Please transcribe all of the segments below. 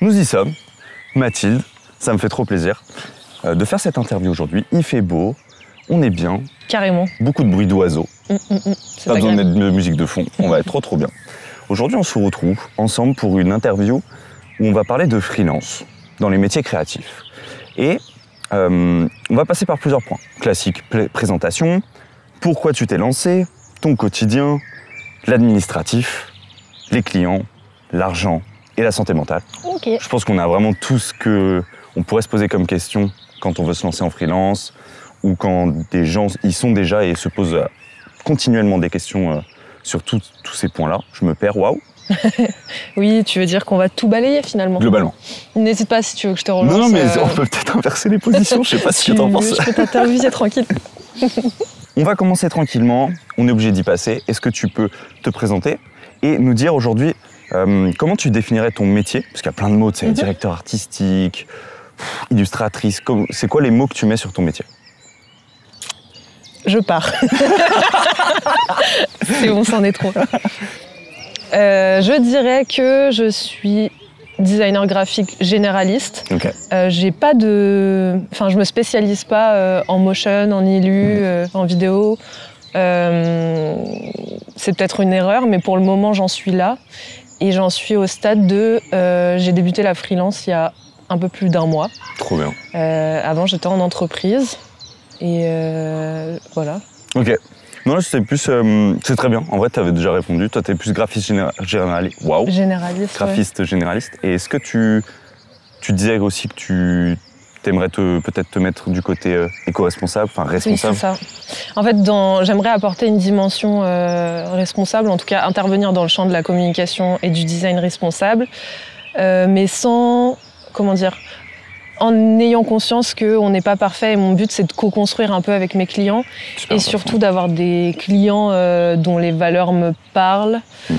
Nous y sommes. Mathilde, ça me fait trop plaisir euh, de faire cette interview aujourd'hui. Il fait beau, on est bien, Carrément. beaucoup de bruit d'oiseaux, hum, hum. C'est pas besoin de mettre de musique de fond, on va être trop trop bien. Aujourd'hui, on se retrouve ensemble pour une interview où on va parler de freelance dans les métiers créatifs. Et euh, on va passer par plusieurs points. Classique, présentation, pourquoi tu t'es lancé, ton quotidien, l'administratif, les clients, l'argent et la santé mentale. Je pense qu'on a vraiment tout ce que on pourrait se poser comme question quand on veut se lancer en freelance ou quand des gens y sont déjà et se posent euh, continuellement des questions euh, sur tous ces points-là. Je me perds, waouh, Oui, tu veux dire qu'on va tout balayer finalement globalement. N'hésite pas si tu veux que je te relance. Non, non, mais euh, on peut peut-être inverser les positions, je sais pas que tu- t'en penses. Je peux t'interviewer tranquille. On va commencer tranquillement, on est obligé d'y passer. Est-ce que tu peux te présenter et nous dire aujourd'hui euh, comment tu définirais ton métier? Parce qu'il y a plein de mots, tu sais, Mhm. directeur artistique, illustratrice. C'est quoi les mots que tu mets sur ton métier? Je pars. C'est bon, c'en est trop. Euh, je dirais que je suis designer graphique généraliste. Ok. Euh, j'ai pas de, enfin, je me spécialise pas euh, en motion, en illu, euh, en vidéo. Euh, c'est peut-être une erreur, mais pour le moment, j'en suis là. Et j'en suis au stade de. euh, j'ai débuté la freelance il y a un peu plus d'un mois. Trop bien. Euh, avant, j'étais en entreprise. Et euh, voilà. Ok. Non, là, c'est plus. c'est très bien. En vrai, tu avais déjà répondu. Toi, tu es plus graphiste généra- généraliste. Waouh. Généraliste. ouais. Graphiste généraliste. Et est-ce que tu, tu disais aussi que tu aimerais te, peut-être te mettre du côté euh, éco-responsable, enfin Oui, c'est responsable ça. En fait, dans- j'aimerais apporter une dimension euh, responsable, en tout cas intervenir dans le champ de la communication et du design responsable, euh, mais sans, comment dire, en ayant conscience qu'on n'est pas parfait. Et mon but, c'est de co-construire un peu avec mes clients Super et surtout d'avoir des clients euh, dont les valeurs me parlent. Mm.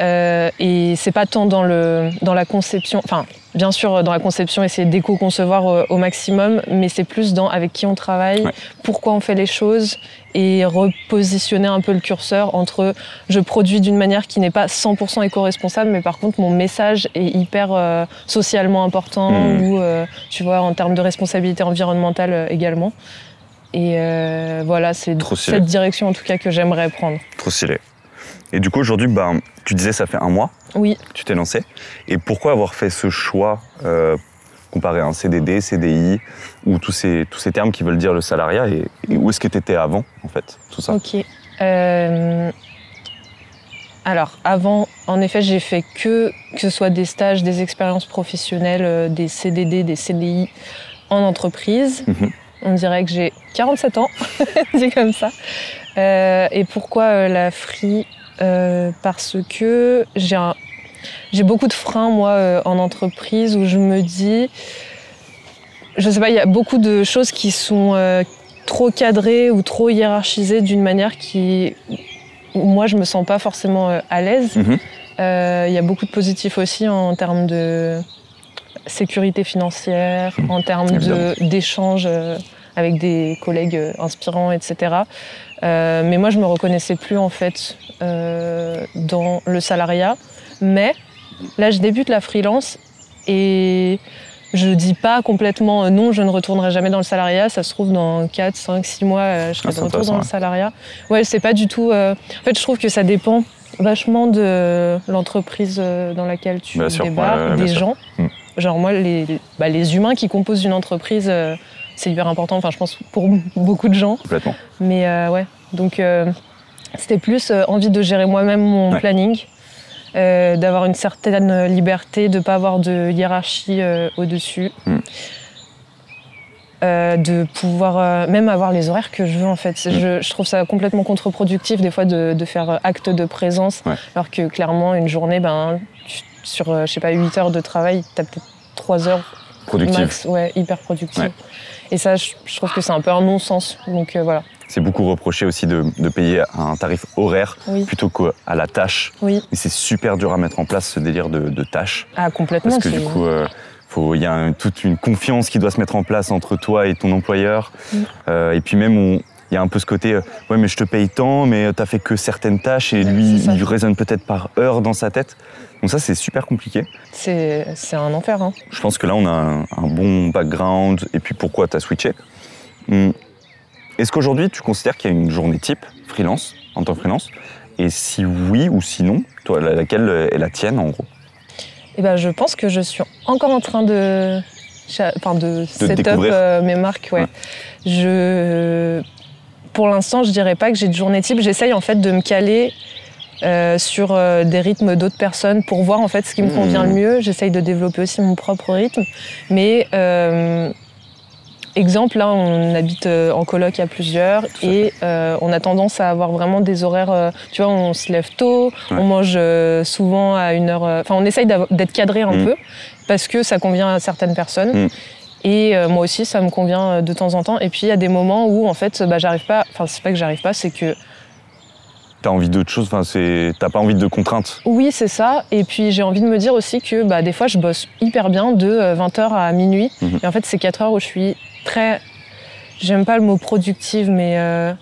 Euh, et c'est pas tant dans, le, dans la conception, enfin, bien sûr, dans la conception, essayer d'éco-concevoir au, au maximum, mais c'est plus dans avec qui on travaille, Ouais. pourquoi on fait les choses et repositionner un peu le curseur entre je produis d'une manière qui n'est pas 100% éco-responsable, mais par contre, mon message est hyper euh, socialement important Mm. ou, euh, tu vois, en termes de responsabilité environnementale euh, également. Et euh, voilà, c'est cette direction en tout cas que j'aimerais prendre. Trop stylé. Et du coup, aujourd'hui, ben, tu disais ça fait un mois Oui, que tu t'es lancé. Et pourquoi avoir fait ce choix euh, comparé à un CDD, CDI, ou tous ces, tous ces termes qui veulent dire le salariat Et, et où est-ce que tu étais avant, en fait, tout ça? Ok. Euh, alors, avant, en effet, j'ai fait que, que ce soit des stages, des expériences professionnelles, euh, des CDD, des CDI en entreprise. Mhm. On dirait que j'ai 47 ans, dit comme ça. Euh, et pourquoi la free? Parce que j'ai un- j'ai beaucoup de freins, moi, euh, en entreprise, où je me dis, je sais pas, il y a beaucoup de choses qui sont euh, trop cadrées ou trop hiérarchisées d'une manière qui, où moi, je me sens pas forcément euh, à l'aise. Mhm. Euh, Il y a beaucoup de positifs aussi en termes de sécurité financière, en termes d'échanges euh, avec des collègues euh, inspirants, etc. Euh, mais moi, je me reconnaissais plus en fait euh, dans le salariat. Mais là, je débute la freelance et je dis pas complètement non, je ne retournerai jamais dans le salariat. Ça se trouve, dans 4, 5, 6 mois, je serai Ah, de c'est retour dans le salariat. Ouais, c'est pas du tout. euh, En fait, je trouve que ça dépend vachement de l'entreprise dans laquelle tu Bien débarques, ouais, des gens. Mm. Genre, moi, les, bah, les humains qui composent une entreprise, c'est hyper important. Enfin, je pense pour beaucoup de gens. Complètement. Mais euh, ouais, donc euh, c'était plus euh, envie de gérer moi-même mon Ouais. planning, d'avoir une certaine liberté, de ne pas avoir de hiérarchie au-dessus. Mm. Euh, de pouvoir euh, même avoir les horaires que je veux en fait. Mm. Je, je trouve ça complètement contre-productif des fois de, de faire acte de présence Ouais. alors que clairement une journée, ben, sur je sais pas 8 heures de travail, tu as peut-être 3 heures Productif. max, ouais, hyper productive. Ouais. Et ça, je, je trouve que c'est un peu un non-sens. Donc euh, voilà. C'est beaucoup reproché aussi de, de payer un tarif horaire Oui. plutôt qu'à la tâche. Oui. Et c'est super dur à mettre en place ce délire de, de tâche. Ah, complètement. Parce que du coup, euh, il y a un- toute une confiance qui doit se mettre en place entre toi et ton employeur. Euh, et puis même, on, il y a un peu ce côté, euh, ouais, mais je te paye tant, mais t'as fait que certaines tâches et lui, il raisonne peut-être par heure dans sa tête. Donc ça, c'est super compliqué. C'est un enfer. Hein. Je pense que là, on a un, un bon background et puis pourquoi tu as switché. Hum, Est-ce qu'aujourd'hui, tu considères qu'il y a une journée type freelance, en tant que freelance? Et si oui ou sinon, toi, la- laquelle est la tienne en gros? Et ben, je pense que je suis encore en train de, enfin, de, set up euh, mes marques. Ouais. Ouais. Je, pour l'instant, je dirais pas que j'ai de journée type. J'essaye en fait de me caler euh, sur euh, des rythmes d'autres personnes pour voir en fait ce qui me Mmh. convient le mieux. J'essaye de développer aussi mon propre rythme. Mais euh, exemple, là, on habite en coloc à plusieurs et on a tendance à avoir vraiment des horaires. tu vois, on se lève tôt, Ouais. on mange souvent à une heure. Enfin, on essaye d'être cadré un Mmh. peu parce que ça convient à certaines personnes. Mm. Et euh, moi aussi, ça me convient euh, de temps en temps. Et puis, il y a des moments où, en fait, bah, j'arrive pas. Enfin, c'est pas que j'arrive pas, c'est que T'as envie d'autre chose Enfin, c'est t'as pas envie de contraintes oui, c'est ça. Et puis, j'ai envie de me dire aussi que bah, des fois, je bosse hyper bien de 20h à minuit. Mhm. Et en fait, c'est 4 heures où je suis très. J'aime pas le mot productive, mais euh,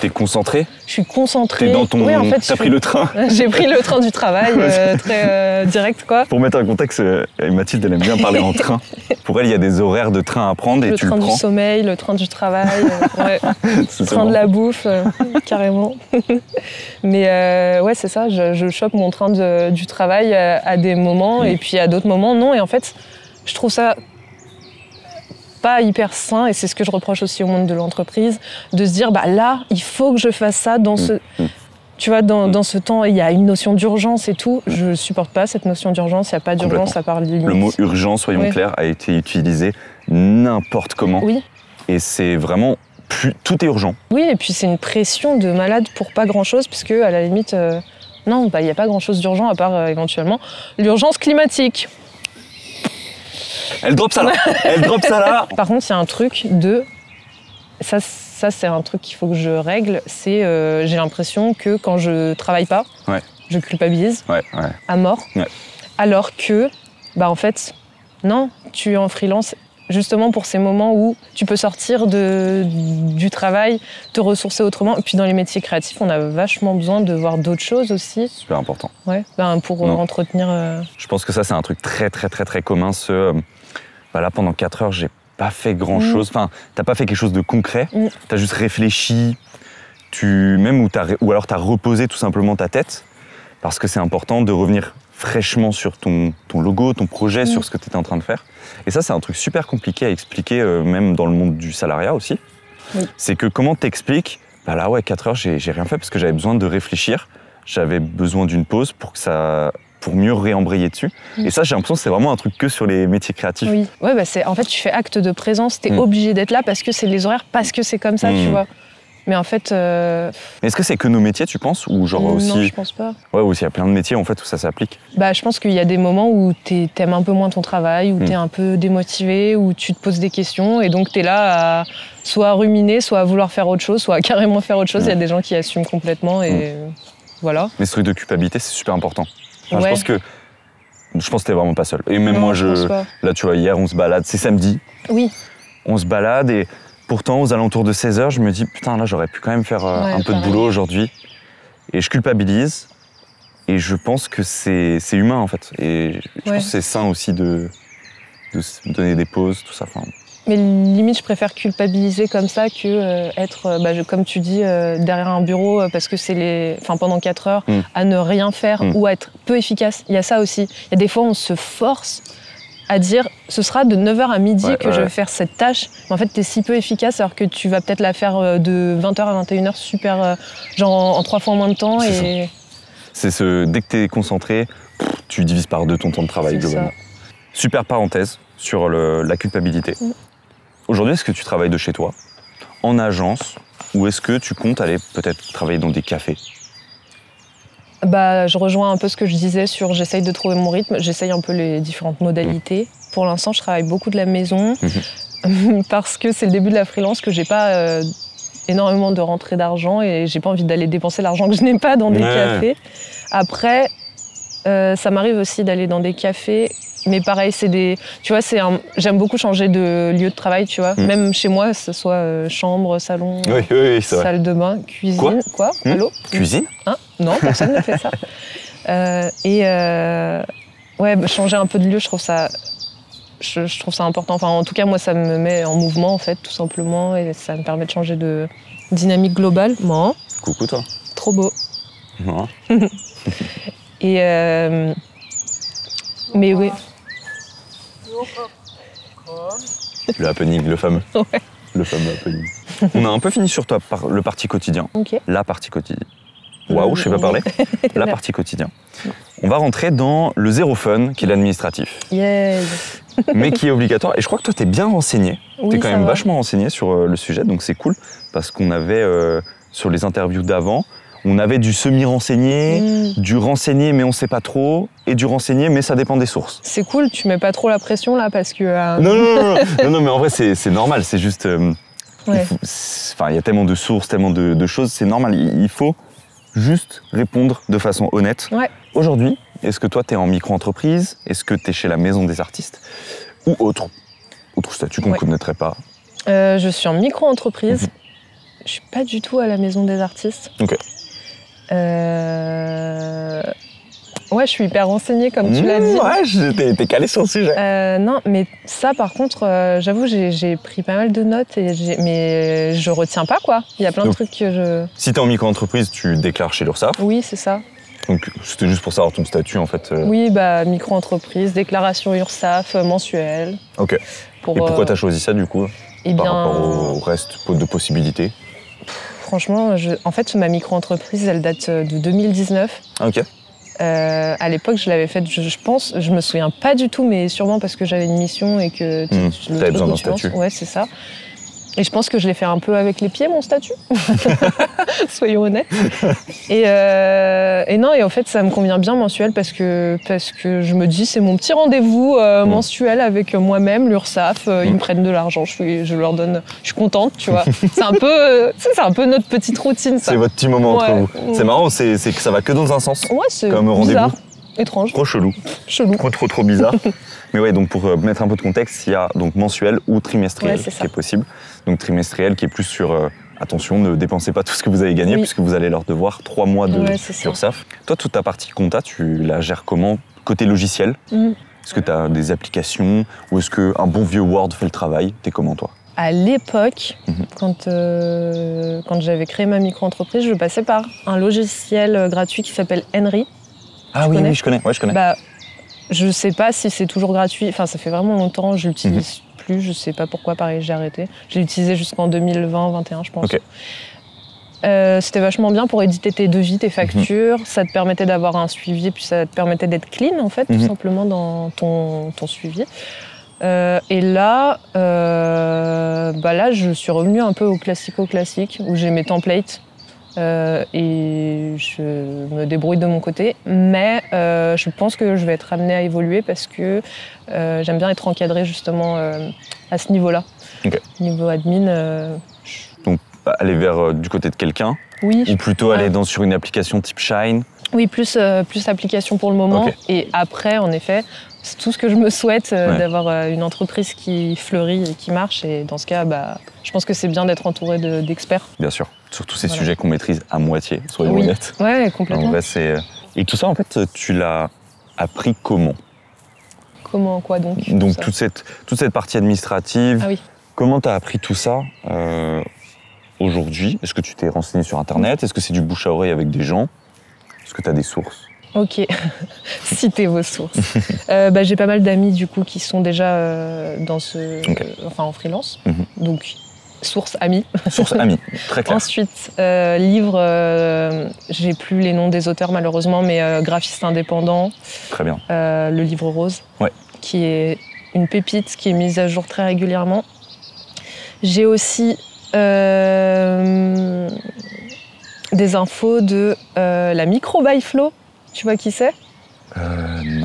T'es concentré je suis concentrée. T'es dans ton. Oui, en fait, T'as pris le train J'ai pris le train du travail, euh, très euh, direct, quoi. Pour mettre un contexte, euh, Mathilde, elle aime bien parler en train. Pour elle, il y a des horaires de train à prendre et le tu train le du prends. sommeil, le train du travail, euh, ouais. Le train de la bouffe, carrément. Mais ouais, c'est ça, je, je chope mon train de- du travail à, à des moments Mm. et puis à d'autres moments, non. Et en fait, je trouve ça pas hyper sain et c'est ce que je reproche aussi au monde de l'entreprise, de se dire, bah là, il faut que je fasse ça dans ce... Mm. Tu vois, dans, Mm. dans ce temps, il y a une notion d'urgence et tout. Je supporte pas cette notion d'urgence. Il n'y a pas d'urgence à part les limites. Le mot urgent, soyons clairs, a été utilisé n'importe comment. Oui. Et c'est vraiment. Plus, tout est urgent. Oui, et puis c'est une pression de malade pour pas grand-chose, puisque à la limite, euh, non, bah, il n'y a pas grand-chose d'urgent à part euh, éventuellement l'urgence climatique. Elle drop ça là Elle drop ça là Par contre, il y a un truc de... Ça, ça c'est un truc qu'il faut que je règle, c'est euh, j'ai l'impression que quand je travaille pas, Ouais. je culpabilise Ouais, ouais. à mort. Alors que, bah en fait, non, tu es en freelance justement pour ces moments où tu peux sortir de, du travail, te ressourcer autrement. Et puis dans les métiers créatifs, on a vachement besoin de voir d'autres choses aussi, Super important. ouais, ben, pour euh, Non. entretenir. euh, Je pense que ça, c'est un truc très, très, très, très commun. Ce, euh, bah là, pendant 4 heures, j'ai pas fait grand chose. Enfin, t'as pas fait quelque chose de concret. Mm. T'as juste réfléchi. Tu, même ou, ou alors t'as reposé tout simplement ta tête. Parce que c'est important de revenir fraîchement sur ton, ton logo, ton projet, Mm. sur ce que tu étais en train de faire. Et ça, c'est un truc super compliqué à expliquer, euh, même dans le monde du salariat aussi. Oui. C'est que comment t'expliques, bah là, ouais, 4 heures, j'ai j'ai rien fait parce que j'avais besoin de réfléchir. J'avais besoin d'une pause pour que ça pour mieux réembrayer dessus. Mm. Et ça, j'ai l'impression que c'est vraiment un truc que sur les métiers créatifs. Oui, ouais, bah c'est en fait tu fais acte de présence, tu es Mm. obligé d'être là parce que c'est les horaires, parce que c'est comme ça, tu Mm. vois. Mais en fait, euh, est-ce que c'est que nos métiers, tu penses Ou genre non, aussi. je pense pas. Ouais, ou s'il y a plein de métiers en fait où ça s'applique. Bah, je pense qu'il y a des moments où tu aimes un peu moins ton travail, où Mm. tu es un peu démotivé, où tu te poses des questions et donc tu es là à soit à ruminer, soit à vouloir faire autre chose, soit à carrément faire autre chose. Il y a des gens qui assument complètement et voilà. Mais ce truc de culpabilité, c'est super important. Enfin, Je Ouais. pense que. Je pense que t'es vraiment pas seul. Et même Non, moi, je pense je. pas. Là, tu vois, hier, on se balade, c'est samedi. Oui, On se balade et pourtant, aux alentours de 16h, je me dis, putain, là, j'aurais pu quand même faire euh, Ouais, un peu de boulot aujourd'hui. Et je culpabilise. Et je pense que c'est humain, en fait. Et je Ouais. pense que c'est sain aussi de, de se donner des pauses, tout ça. Enfin, mais limite, je préfère culpabiliser comme ça que euh, être, euh, bah, je- comme tu dis, euh, derrière un bureau parce que c'est les, enfin pendant 4 heures, Mm. à ne rien faire Mm. ou à être peu efficace. Il y a ça aussi. Il y a des fois, on se force à dire ce sera de 9h à midi Ouais, que ouais, je vais faire cette tâche. Mais en fait, tu es si peu efficace alors que tu vas peut-être la faire euh, de 20h à 21h super, euh, genre en, en trois fois moins de temps. C'est Et c'est ce. Dès que t'es concentré, pff, tu divises par deux ton temps de travail, ça. globalement. Super parenthèse sur le- la culpabilité. Mm. Aujourd'hui, est-ce que tu travailles de chez toi, en agence, ou est-ce que tu comptes aller peut-être travailler dans des cafés? Bah, je rejoins un peu ce que je disais sur j'essaye de trouver mon rythme, j'essaye un peu les différentes modalités. Pour l'instant, je travaille beaucoup de la maison parce que c'est le début de la freelance que j'ai pas euh, énormément de rentrée d'argent et j'ai pas envie d'aller dépenser l'argent que je n'ai pas dans des Ouais. cafés. Après, euh, ça m'arrive aussi d'aller dans des cafés mais pareil, c'est des. Tu vois, c'est un. J'aime beaucoup changer de lieu de travail, tu vois. Mm. Même chez moi, que ce soit euh, chambre, salon, Oui, oui, oui, c'est vrai. salle de bain, cuisine. Quoi? Quoi, Mm. Allô? Cuisine? Hein? Non, personne ne fait ça. Euh, et euh, ouais, bah, changer un peu de lieu, je trouve ça. Je, je trouve ça important. Enfin, en tout cas, moi, ça me met en mouvement, en fait, tout simplement, et ça me permet de changer de dynamique globale. Moi, Coucou toi. trop beau. Non. Et euh, mais oui, Le happening, le fameux. Ouais. Le fameux happening. On a un peu fini sur toi, par le parti quotidien. La partie quotidien. Waouh, je sais pas parler. La partie quotidien. On va rentrer dans le zéro fun, qui est l'administratif, Yes. mais qui est obligatoire. Et je crois que toi, tu es bien renseigné. Oui, tu es quand même va. vachement renseigné sur euh, le sujet, donc c'est cool, parce qu'on avait, euh, sur les interviews d'avant, on avait du semi-renseigné, Mm. du renseigné, mais on sait pas trop, et du renseigné, mais ça dépend des sources. C'est cool, tu mets pas trop la pression là parce que. euh, Non, non, non, non, non, non, mais en vrai, c'est normal, c'est juste. euh, il faut- Enfin, il y a tellement de sources, tellement de, de choses, c'est normal. Il, il faut juste répondre de façon honnête. Ouais. Aujourd'hui, est-ce que toi, tu es en micro-entreprise? Est-ce que tu es chez la maison des artistes? Ou autre Autre statut qu'on ne Ouais. connaîtrait pas? Euh, je suis en micro-entreprise. Mhm. Je suis pas du tout à la maison des artistes. Ok. Euh, Ouais, je suis hyper renseignée comme tu l'as Mmh, dit. Ouais, t'es t'es calé sur le sujet. Euh, non, mais ça, par contre, euh, j'avoue, j'ai pris pas mal de notes, et mais je retiens pas, quoi. Il y a plein de trucs que je... Si tu es en micro-entreprise, tu déclares chez l'URSSAF? Oui, c'est ça. Donc, c'était juste pour savoir ton statut, en fait. euh. Oui, bah, micro-entreprise, déclaration URSAF euh, mensuelle. Ok. Pour, Et pourquoi euh, tu as choisi ça, du coup, eh par bien, rapport au reste de possibilités? Franchement, je- en fait, ma micro-entreprise, elle date euh, de 2019. Ah, Ok. Euh, à l'époque, je l'avais faite, je, je pense, je me souviens pas du tout, mais sûrement parce que j'avais une mission et que tu- Mmh, t'avais besoin d'un statut. Ouais, c'est ça. Et je pense que je l'ai fait un peu avec les pieds, mon statut. Soyons honnêtes. Et, euh, et non, et en fait, ça me convient bien mensuel parce que, parce que je me dis, c'est mon petit rendez-vous euh, Mmh. mensuel avec moi-même, l'URSSAF. euh, Ils Mmh. me prennent de l'argent, je, suis- je leur donne, je suis contente, tu vois. c'est un peu, c'est un peu notre petite routine, ça. C'est votre petit moment entre Ouais. vous. C'est marrant, c'est c'est que ça va que dans un sens. Ouais, c'est Comme rendez-vous. bizarre, étrange, Trop chelou. chelou. Trop, trop, trop bizarre. Mais ouais, donc pour mettre un peu de contexte, il y a donc mensuel ou trimestriel Ouais, c'est qui est possible. Donc trimestriel qui est plus sur euh, attention, ne dépensez pas tout ce que vous avez gagné Oui. puisque vous allez leur devoir trois mois de Ouais. Toi, toute ta partie compta, tu la gères comment Côté logiciel? Mhm. Est-ce que tu as des applications ou est-ce qu'un bon vieux Word fait le travail? T'es comment toi? À l'époque, Mhm. quand, euh, quand j'avais créé ma micro-entreprise, je passais par un logiciel euh, gratuit qui s'appelle Henry. Ah oui, oui, je connais. Ouais, je connais. Bah, je sais pas si c'est toujours gratuit. Enfin, ça fait vraiment longtemps, je l'utilise Mhm. Plus. Je sais pas pourquoi, pareil, j'ai arrêté. Je l'ai utilisé jusqu'en 2020-21, je pense. Ok. Euh, C'était vachement bien pour éditer tes devis, Mhm. tes factures. Ça te permettait d'avoir un suivi, puis ça te permettait d'être clean, en fait, Mhm. tout simplement dans ton, ton suivi. Euh, et là, euh, bah là, je suis revenue un peu au classico-classique, où j'ai mes templates. Euh, et je me débrouille de mon côté, mais euh, je pense que je vais être amenée à évoluer parce que euh, j'aime bien être encadrée justement à ce niveau-là. Niveau admin, euh, Aller vers du côté de quelqu'un? Oui, ou plutôt aller Ouais. dans, sur une application type Shine? Oui, plus, plus application pour le moment. Et après, en effet, c'est tout ce que je me souhaite, euh, Ouais. d'avoir euh, une entreprise qui fleurit et qui marche. Et dans ce cas, bah, je pense que c'est bien d'être entouré de- d'experts. Bien sûr. Sur tous ces Voilà. sujets qu'on maîtrise à moitié, soyons Oui. honnêtes. ouais, En complètement. vrai, c'est. Et tout ça, en fait, tu l'as appris comment? Comment, quoi donc Donc, toute cette, toute cette partie administrative, Ah oui. comment tu as appris tout ça euh, aujourd'hui? Est-ce que tu t'es renseigné sur Internet? Est-ce que c'est du bouche à oreille avec des gens? Est-ce que tu as des sources? Ok, citez vos sources. Euh, bah, J'ai pas mal d'amis du coup qui sont déjà euh, dans ce, enfin en freelance. Mhm. Donc sources amis. Sources amies, très clair. Ensuite, euh, livres, euh, j'ai plus les noms des auteurs malheureusement, mais euh, graphiste indépendant, Très bien. le livre rose, Ouais. qui est une pépite qui est mise à jour très régulièrement. J'ai aussi des infos de la micro by Flow. Tu vois qui c'est?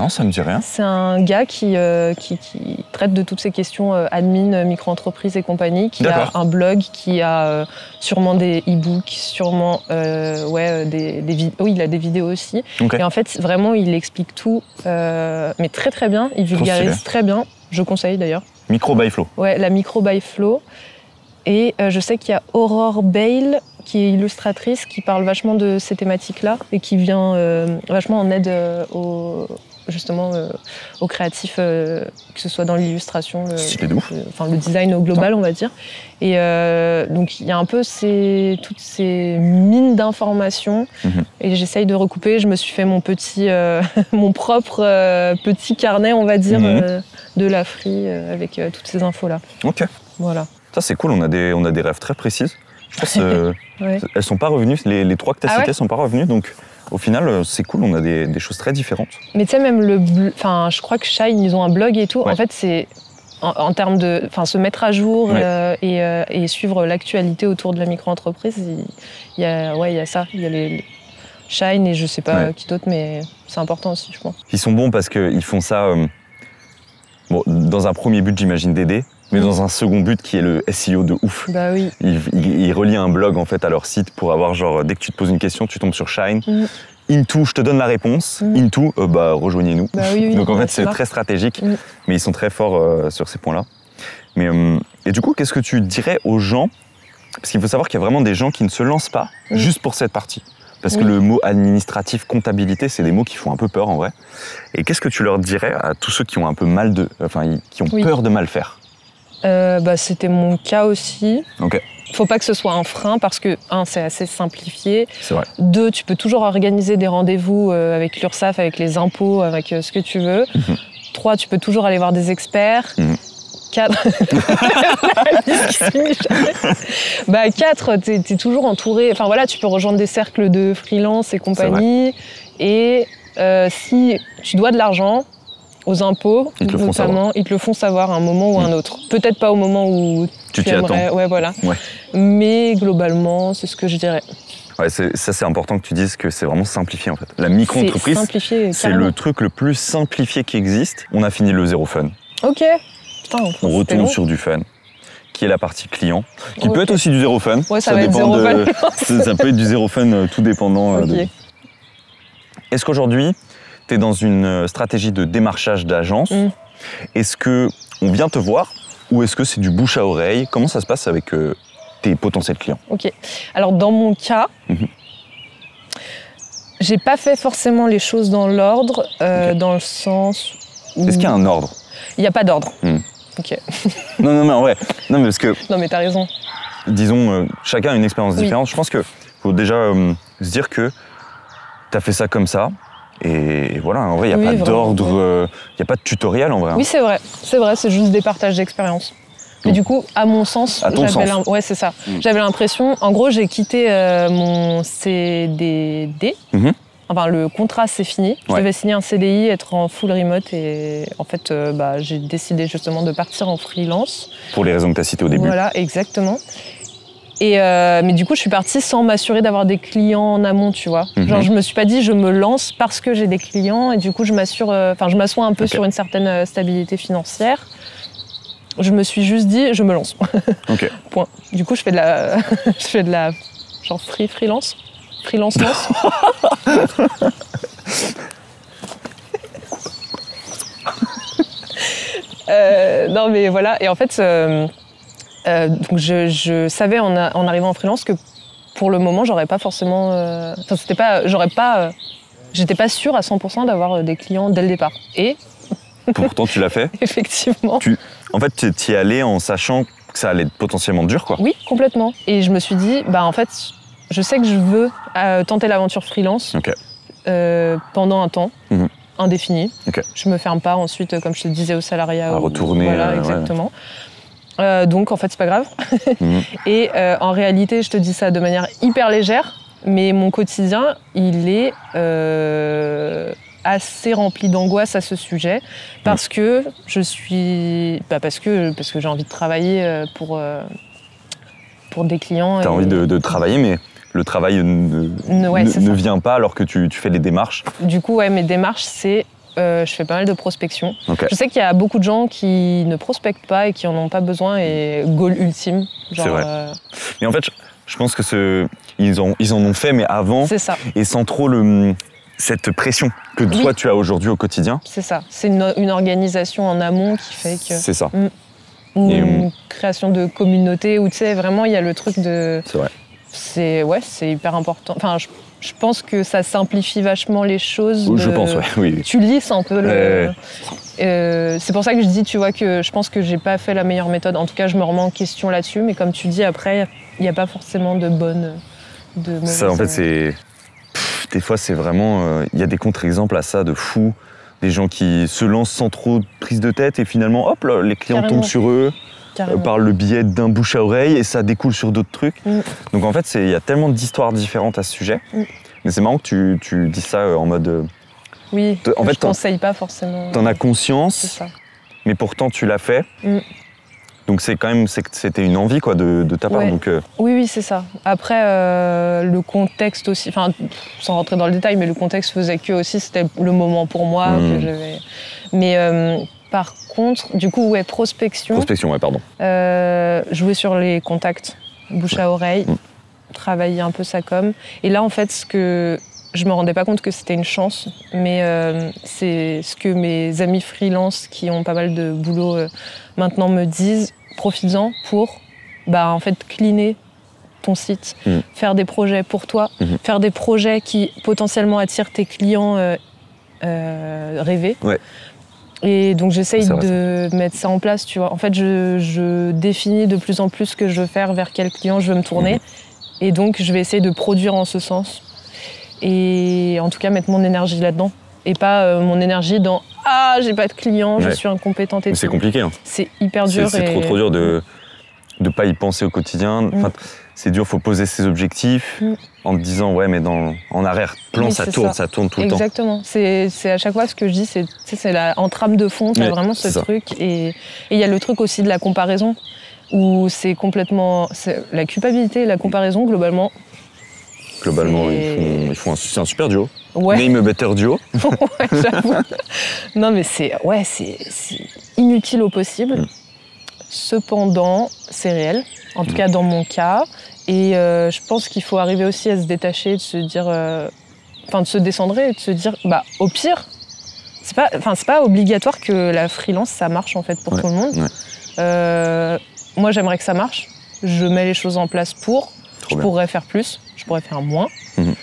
Non. Ça me dit rien. C'est un gars qui, euh, qui, qui traite de toutes ces questions euh, admin, euh, micro-entreprise et compagnie, qui a un blog, qui a euh, sûrement des e-books, sûrement ouais, des, des vidéos. Oui, il a des vidéos aussi. Et en fait, vraiment, il explique tout, mais très très bien. Il vulgarise très bien. Je conseille d'ailleurs. Micro by Flow. Ouais, la micro by Flow. Et je sais qu'il y a Aurore Bale, qui est illustratrice, qui parle vachement de ces thématiques-là et qui vient euh, vachement en aide euh, aux, justement euh, aux créatifs, euh, que ce soit dans l'illustration, le, enfin, le design au global, on va dire. Et euh, donc il y a un peu ces, toutes ces mines d'informations Mhm. et j'essaye de recouper. Je me suis fait mon petit, euh, mon propre petit carnet, on va dire, Mhm. de la free avec toutes ces infos-là. Ok. Voilà. Ça, c'est cool. On a des, on a des rêves très précises. Je pense Ouais. elles sont pas revenues. Les, les trois que tu as Ah ouais cités sont pas revenues. Donc, au final, euh, c'est cool. On a des, des choses très différentes. Mais tu sais, même le. Enfin, je crois que Shine, ils ont un blog et tout. Ouais. En fait, c'est. En, en termes de. Enfin, se mettre à jour Ouais. euh, et, euh, et suivre l'actualité autour de la micro-entreprise, il, il y a, ouais, il y a ça. Il y a les, les Shine et je sais pas Ouais. qui d'autre, mais c'est important aussi, je pense. Ils sont bons parce qu'ils font ça euh, bon, dans un premier but, j'imagine, d'aider, mais dans un second but qui est le SEO de ouf. Bah oui. Ils, ils- ils relient un blog en fait à leur site pour avoir genre dès que tu te poses une question, tu tombes sur Shine. Mm. Into, je te donne la réponse. Mm. Into, euh, bah rejoignez-nous. Bah oui, oui. Donc en fait c'est très stratégique, Mm. mais ils sont très forts euh, sur ces points-là. Mais euh, et du coup, qu'est-ce que tu dirais aux gens? Parce qu'il faut savoir qu'il y a vraiment des gens qui ne se lancent pas Mm. juste pour cette partie. Parce que le mot administratif, comptabilité, c'est des mots qui font un peu peur en vrai. Et qu'est-ce que tu leur dirais à tous ceux qui ont un peu mal de, enfin, qui ont peur de mal faire? Euh, bah, C'était mon cas aussi. Ok, Faut pas que ce soit un frein parce que, un, c'est assez simplifié. c'est vrai. Deux, tu peux toujours organiser des rendez-vous euh, avec l'URSSAF, avec les impôts, avec euh, ce que tu veux. Mhm. Trois, tu peux toujours aller voir des experts. Mhm. Quatre, La liste qui finit jamais. bah, quatre, t'es es toujours entouré. Enfin voilà, tu peux rejoindre des cercles de freelance et compagnie. Et euh, si tu dois de l'argent aux impôts, Ils te le font notamment, ils te le font savoir à un moment ou à un autre. Peut-être pas au moment où Tu tu, t'y attends. aimerais. Ouais, voilà. Ouais. Mais globalement, c'est ce que je dirais. Ouais, c'est- ça c'est important que tu dises que c'est vraiment simplifié en fait. La micro-entreprise, simplifié. c'est le truc le plus simplifié qui existe. On a fini le zéro fun. Ok. Putain, On retourne sur du fun, qui est la partie client, qui peut être aussi du zéro fun. Ouais, ça va être dépend zéro de- ça ça peut être du zéro fun, euh, tout dépendant. euh, de- Est-ce qu'aujourd'hui, tu es dans une euh, stratégie de démarchage d'agence Mm. Est-ce que on vient te voir ou est-ce que c'est du bouche à oreille? Comment ça se passe avec euh, tes potentiels clients? Ok. Alors dans mon cas, Mhm. j'ai pas fait forcément les choses dans l'ordre, euh, dans le sens où Est-ce qu'il y a un ordre? Il n'y a pas d'ordre. Mhm. Ok. Non, non, mais en vrai, non, mais parce que Non mais t'as raison. disons, euh, chacun a une expérience Oui. différente. Je pense qu'il faut déjà se dire que tu as fait ça comme ça. Et voilà, en vrai, il n'y a Oui, pas d'ordre, ouais. euh, il n'y a pas de tutoriel en vrai. hein. Oui c'est vrai, c'est vrai, c'est juste des partages d'expérience. Mais du coup, à mon sens, À ton j'avais ouais c'est ça. Mm. J'avais l'impression, en gros, j'ai quitté euh, mon CDD. Mhm. Enfin, le contrat, c'est fini. Je Ouais. devais signer un CDI, être en full remote, et en fait, euh, bah, j'ai décidé justement de partir en freelance. Pour les raisons que tu as citées au début. Voilà, exactement. Et euh, mais du coup, je suis partie sans m'assurer d'avoir des clients en amont, tu vois. Mhm. Genre, je me suis pas dit, je me lance parce que j'ai des clients, et du coup, je m'assure, euh, enfin, je m'assois un peu sur une certaine euh, stabilité financière. Je me suis juste dit, je me lance. Ok. Point. Du coup, je fais de la, je fais de la, genre free freelance, freelance lance. Euh, non, mais voilà. Et en fait, euh, euh, donc je, je savais en, a- en arrivant en freelance que pour le moment, j'aurais pas forcément. euh, Enfin, c'était pas. J'aurais pas. euh, J'étais pas sûre à 100% d'avoir euh, des clients dès le départ. Et Pourtant, tu l'as fait. effectivement, En fait, tu y allé en sachant que ça allait être potentiellement dur, quoi. oui, complètement. Et je me suis dit, bah en fait, je sais que je veux tenter l'aventure freelance pendant un temps. Mhm. indéfini. Ok. Je me ferme pas ensuite, comme je te disais, au salariat. À ou- retourner, Voilà, ouais. Euh, donc en fait, c'est pas grave. Mhm. Et euh, en réalité, je te dis ça de manière hyper légère, mais mon quotidien, il est euh, assez rempli d'angoisse à ce sujet parce que je suis, bah, parce que parce que j'ai envie de travailler pour pour des clients. Tu as et- envie de, de travailler, mais le travail ne, Ne- ouais, ne- c'est ne ça. vient pas alors que tu, tu fais les démarches. Du coup, ouais, mes démarches, c'est euh, je fais pas mal de prospection. Je sais qu'il y a beaucoup de gens qui ne prospectent pas et qui en ont pas besoin et goal ultime. C'est vrai. euh, Mais en fait, je, je pense que ce, ils, ont, ils en ont fait, mais avant, c'est ça, et sans trop le, cette pression que Oui. toi tu as aujourd'hui au quotidien. c'est ça. C'est une, une organisation en amont qui fait que C'est ça, ou Et, une création de communauté où tu sais vraiment il y a le truc de c'est vrai. c'est ouais hyper important. Enfin je, je pense que ça simplifie vachement les choses. Je de- pense, ouais, oui. Tu lisses un peu le. Ouais. Euh, c'est pour ça que je dis, tu vois, que je pense que j'ai pas fait la meilleure méthode. En tout cas, je me remets en question là-dessus. Mais comme tu dis, après, il n'y a pas forcément de bonne. De Ça, en fait, c'est. Pff, Des fois, c'est vraiment. euh, Il y a des contre-exemples à ça de fous. Des gens qui se lancent sans trop de prise de tête et finalement, hop, là, les clients Carrément. tombent sur eux, euh, carrément. par le biais d'un bouche à oreille et ça découle sur d'autres trucs. Mm. Donc en fait, il y a tellement d'histoires différentes à ce sujet. Mm. Mais c'est marrant que tu, tu dis ça euh, en mode. euh, Oui. en fait, je conseille pas forcément. T'en as conscience, mais pourtant tu l'as fait. Mm. Donc c'est quand même, c'était une envie quoi de, de ta part. Ouais. Donc euh, Oui, oui, c'est ça. Après, euh, le contexte aussi, enfin, sans rentrer dans le détail, mais le contexte faisait que aussi c'était le moment pour moi. Que. Mais euh, par contre, du coup, ouais, prospection, prospection, ouais, pardon. euh, jouer sur les contacts, bouche à oreille, travailler un peu sa com. Et là, en fait, ce que je me rendais pas compte que c'était une chance, mais euh, c'est ce que mes amis freelance qui ont pas mal de boulot euh, maintenant me disent. Profites-en pour, bah, en fait, cleaner ton site, Mm. faire des projets pour toi, Mhm. faire des projets qui potentiellement attirent tes clients euh, rêvés. Ouais. Et donc j'essaye de mettre ça en place, tu vois. En fait, je, je définis de plus en plus ce que je veux faire, vers quel client je veux me tourner. Mhm. Et donc je vais essayer de produire en ce sens. Et en tout cas mettre mon énergie là-dedans. Et pas euh, mon énergie dans Ah, j'ai pas de client, je suis incompétente et Mais c'est compliqué. hein. C'est hyper dur. c'est et- trop trop dur de de pas y penser au quotidien. Mm. Enfin, c'est dur, faut poser ses objectifs Mm. en te disant ouais, mais dans en arrière plan Oui, ça tourne, ça. ça. tourne tout le temps. Exactement. C'est à chaque fois ce que je dis, c'est en trame de fond, t'as Ouais, vraiment ce ça. truc. Et il y a le truc aussi de la comparaison, où c'est complètement. La culpabilité et la comparaison, globalement. Globalement, ils font, ils font un, c'est un super duo. Ouais, Name better duo. ouais, j'avoue. non, mais c'est ouais, c'est c'est inutile au possible. Mm. Cependant, c'est réel. En tout Mm. cas, dans mon cas. Et euh, je pense qu'il faut arriver aussi à se détacher, de se dire. euh, Enfin, de se décendrer et de se dire, bah, au pire, c'est pas, enfin, c'est pas obligatoire que la freelance, ça marche en fait pour Ouais, tout le monde. ouais. Euh, moi, j'aimerais que ça marche. Je mets les choses en place pour. Trop je bien. pourrais faire plus, je pourrais faire moins. Mhm.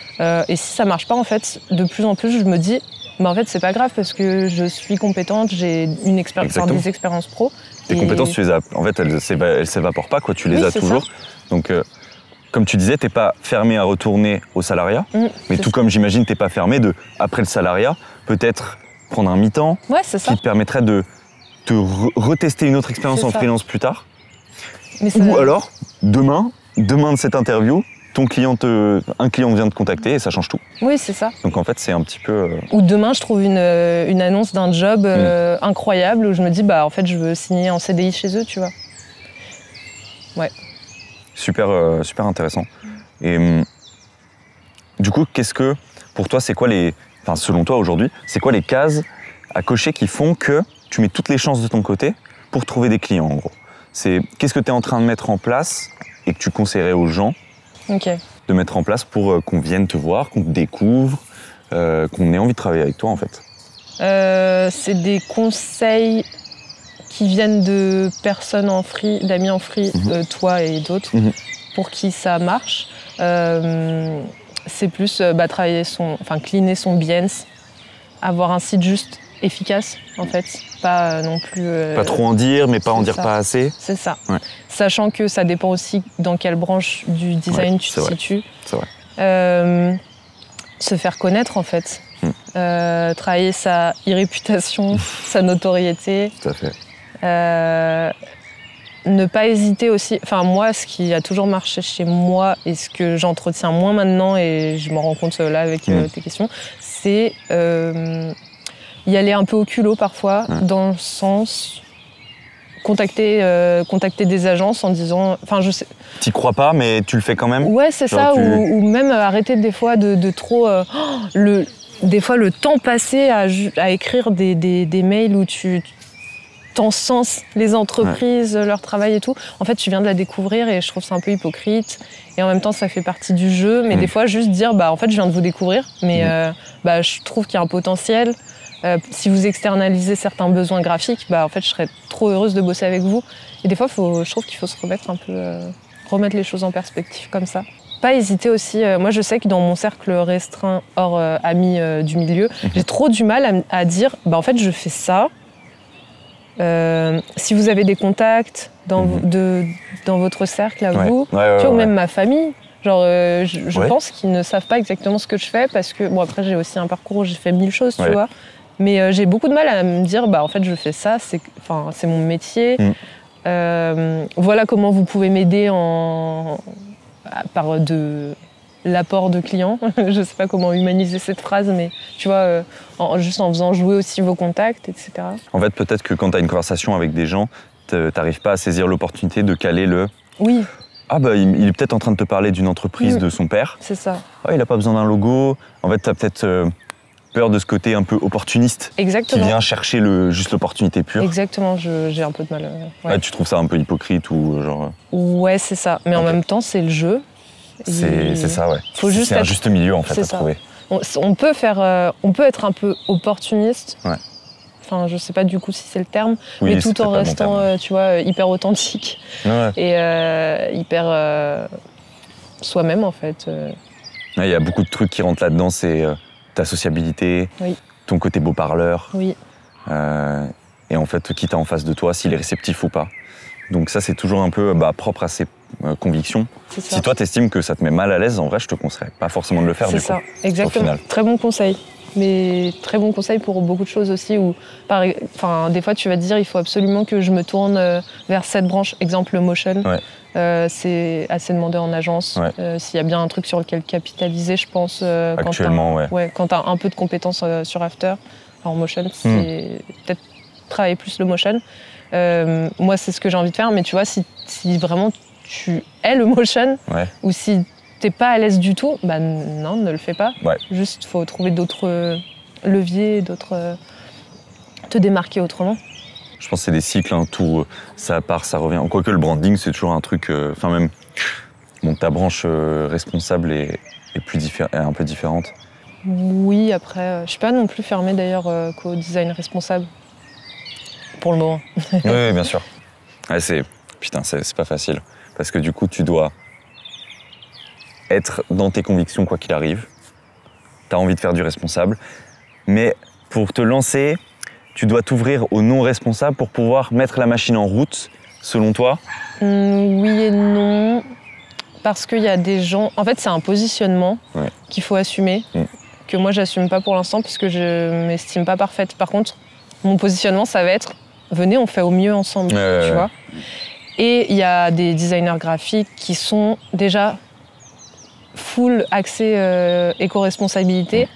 Et si ça marche pas, en fait, de plus en plus, je me dis, bah, en fait, c'est pas grave parce que je suis compétente, j'ai une expérience, enfin, des expériences pro. Tes compétences, tu les as. En fait, elles elles s'évaporent pas, quoi. Tu les Oui, as toujours. Donc, euh, comme tu disais, t'es pas fermé à retourner au salariat. Mm, Mais tout comme j'imagine, t'es pas fermé de, après le salariat, peut-être prendre un mi-temps. Ouais, qui te permettrait de te re- retester une autre expérience en ça. freelance plus tard. Mais Ou alors, demain, demain de cette interview, ton client te, un client vient te contacter et ça change tout. Oui, c'est ça. Donc en fait, c'est un petit peu. euh, Ou demain, je trouve une, euh, une annonce d'un job euh, Mm. incroyable où je me dis, bah, en fait, je veux signer en CDI chez eux, tu vois. super, euh, super intéressant. Et hum, du coup, qu'est-ce que, pour toi, c'est quoi les, enfin, selon toi aujourd'hui, c'est quoi les cases à cocher qui font que tu mets toutes les chances de ton côté pour trouver des clients, en gros? C'est qu'est-ce que tu es en train de mettre en place et que tu conseillerais aux gens De mettre en place pour euh, qu'on vienne te voir, qu'on te découvre, euh, qu'on ait envie de travailler avec toi, en fait Euh, c'est des conseils qui viennent de personnes en free, d'amis en free, Mhm. euh, toi et d'autres, Mhm. pour qui ça marche. C'est plus bah, travailler son, enfin cleaner son Behance, avoir un site juste efficace en fait, pas euh, non plus. euh, Pas trop en dire, mais pas en dire ça. pas assez. C'est ça. Ouais. Sachant que ça dépend aussi dans quelle branche du design Ouais, tu te vrai. situes. C'est vrai. Euh, se faire connaître en fait. Hmm. Euh, travailler sa e-réputation, sa notoriété. Tout à fait. Ne pas hésiter aussi. Enfin, moi, ce qui a toujours marché chez moi et ce que j'entretiens moins maintenant, et je m'en rends compte là avec euh, Mm. tes questions, c'est y aller un peu au culot parfois, dans le sens contacter, euh, contacter des agences en disant. Enfin, je sais. T'y crois pas, mais tu le fais quand même Ouais, c'est ça, tu- ou, ou même arrêter des fois de, de trop. euh, le, des fois, le temps passé à, à écrire des, des- des mails où tu t'encenses les entreprises, leur travail et tout, en fait, tu viens de la découvrir et je trouve ça un peu hypocrite. Et en même temps, ça fait partie du jeu. Mais Mm. des fois, juste dire, bah, en fait, je viens de vous découvrir, mais Mm. euh, bah, je trouve qu'il y a un potentiel. Euh, si vous externalisez certains besoins graphiques, bah, en fait, je serais trop heureuse de bosser avec vous. Et des fois, faut, je trouve qu'il faut se remettre un peu, euh, remettre les choses en perspective comme ça. Pas hésiter aussi. euh, moi, je sais que dans mon cercle restreint, hors amis du milieu, j'ai trop du mal à, dire, bah, en fait, je fais ça. Si vous avez des contacts dans, Mhm. de, dans votre cercle à Ouais. vous, Ouais, ouais, tu vois, ou même ma famille. Genre, euh, je, je Ouais. pense qu'ils ne savent pas exactement ce que je fais parce que, bon, après, j'ai aussi un parcours où j'ai fait mille choses, tu vois. Mais euh, j'ai beaucoup de mal à me dire, bah, en fait, je fais ça, c'est enfin, c'est mon métier. Mm. Euh, voilà comment vous pouvez m'aider en, par de l'apport de clients. je sais pas comment humaniser cette phrase, mais tu vois, euh, en- juste en faisant jouer aussi vos contacts, etc. En fait, peut-être que quand tu as une conversation avec des gens, t'arrives pas à saisir l'opportunité de caler le Oui, Ah, bah, il, il est peut-être en train de te parler d'une entreprise de son père. c'est ça. Ah, il a pas besoin d'un logo. En fait, tu as peut-être peur de ce côté un peu opportuniste qui Exactement. vient chercher le, juste l'opportunité pure. Exactement, j'ai un peu de mal. euh, ouais. Ouais, tu trouves ça un peu hypocrite ou euh, genre. Ouais, c'est ça. Mais en même temps, c'est le jeu. C'est ça, ouais. C'est un être- juste milieu en fait à ça. trouver. On, on peut faire, euh, on peut être un peu opportuniste. Ouais. Enfin, je sais pas du coup si c'est le terme, Oui, mais tout en bon restant, euh, tu vois, euh, hyper authentique Ouais. et euh, hyper euh, soi-même en fait. euh. Ouais, Il y a beaucoup de trucs qui rentrent là-dedans, c'est euh, ta sociabilité, Oui. ton côté beau parleur, Oui, euh, et en fait qui t'as en face de toi, s'il est réceptif ou pas. Donc ça c'est toujours un peu bah, propre à ses euh, convictions. Si toi t'estimes que ça te met mal à l'aise, en vrai je te conseillerais pas forcément de le faire C'est ça, coup. exactement. Très bon conseil. Mais très bon conseil pour beaucoup de choses aussi. Où, par, enfin, des fois, tu vas te dire, il faut absolument que je me tourne euh, vers cette branche. Exemple, le motion. Ouais. Euh, c'est assez demandé en agence. Ouais. Euh, S'il y a bien un truc sur lequel capitaliser, je pense. euh, quand Actuellement, ouais. ouais, quand tu as un peu de compétences sur After, en motion, c'est Hmm. peut-être travailler plus le motion. Moi, c'est ce que j'ai envie de faire. Mais tu vois, si, si vraiment tu es le motion, Ouais. ou si t'es pas à l'aise du tout, bah non, ne le fais pas. Juste, faut trouver d'autres leviers, d'autres. te démarquer autrement. Je pense que c'est des cycles, hein, tout, euh, ça part, ça revient. Quoique le branding, c'est toujours un truc. euh, Enfin, même. Bon, ta branche euh, responsable est, est plus est un peu différente. Oui, après, je suis pas non plus fermée d'ailleurs qu'au design responsable. Pour le moment. oui, oui, bien sûr. Ouais, c'est. Putain, c'est c'est pas facile. Parce que du coup, tu dois être dans tes convictions, quoi qu'il arrive. Tu as envie de faire du responsable. Mais pour te lancer, tu dois t'ouvrir au non responsable pour pouvoir mettre la machine en route, selon toi. Hum, oui et non. Parce qu'il y a des gens. En fait, c'est un positionnement Ouais. qu'il faut assumer. Mm. Que moi, j'assume pas pour l'instant, puisque je m'estime pas parfaite. Par contre, mon positionnement, ça va être venez, on fait au mieux ensemble. Tu vois Et il y a des designers graphiques qui sont déjà full accès euh, éco-responsabilité.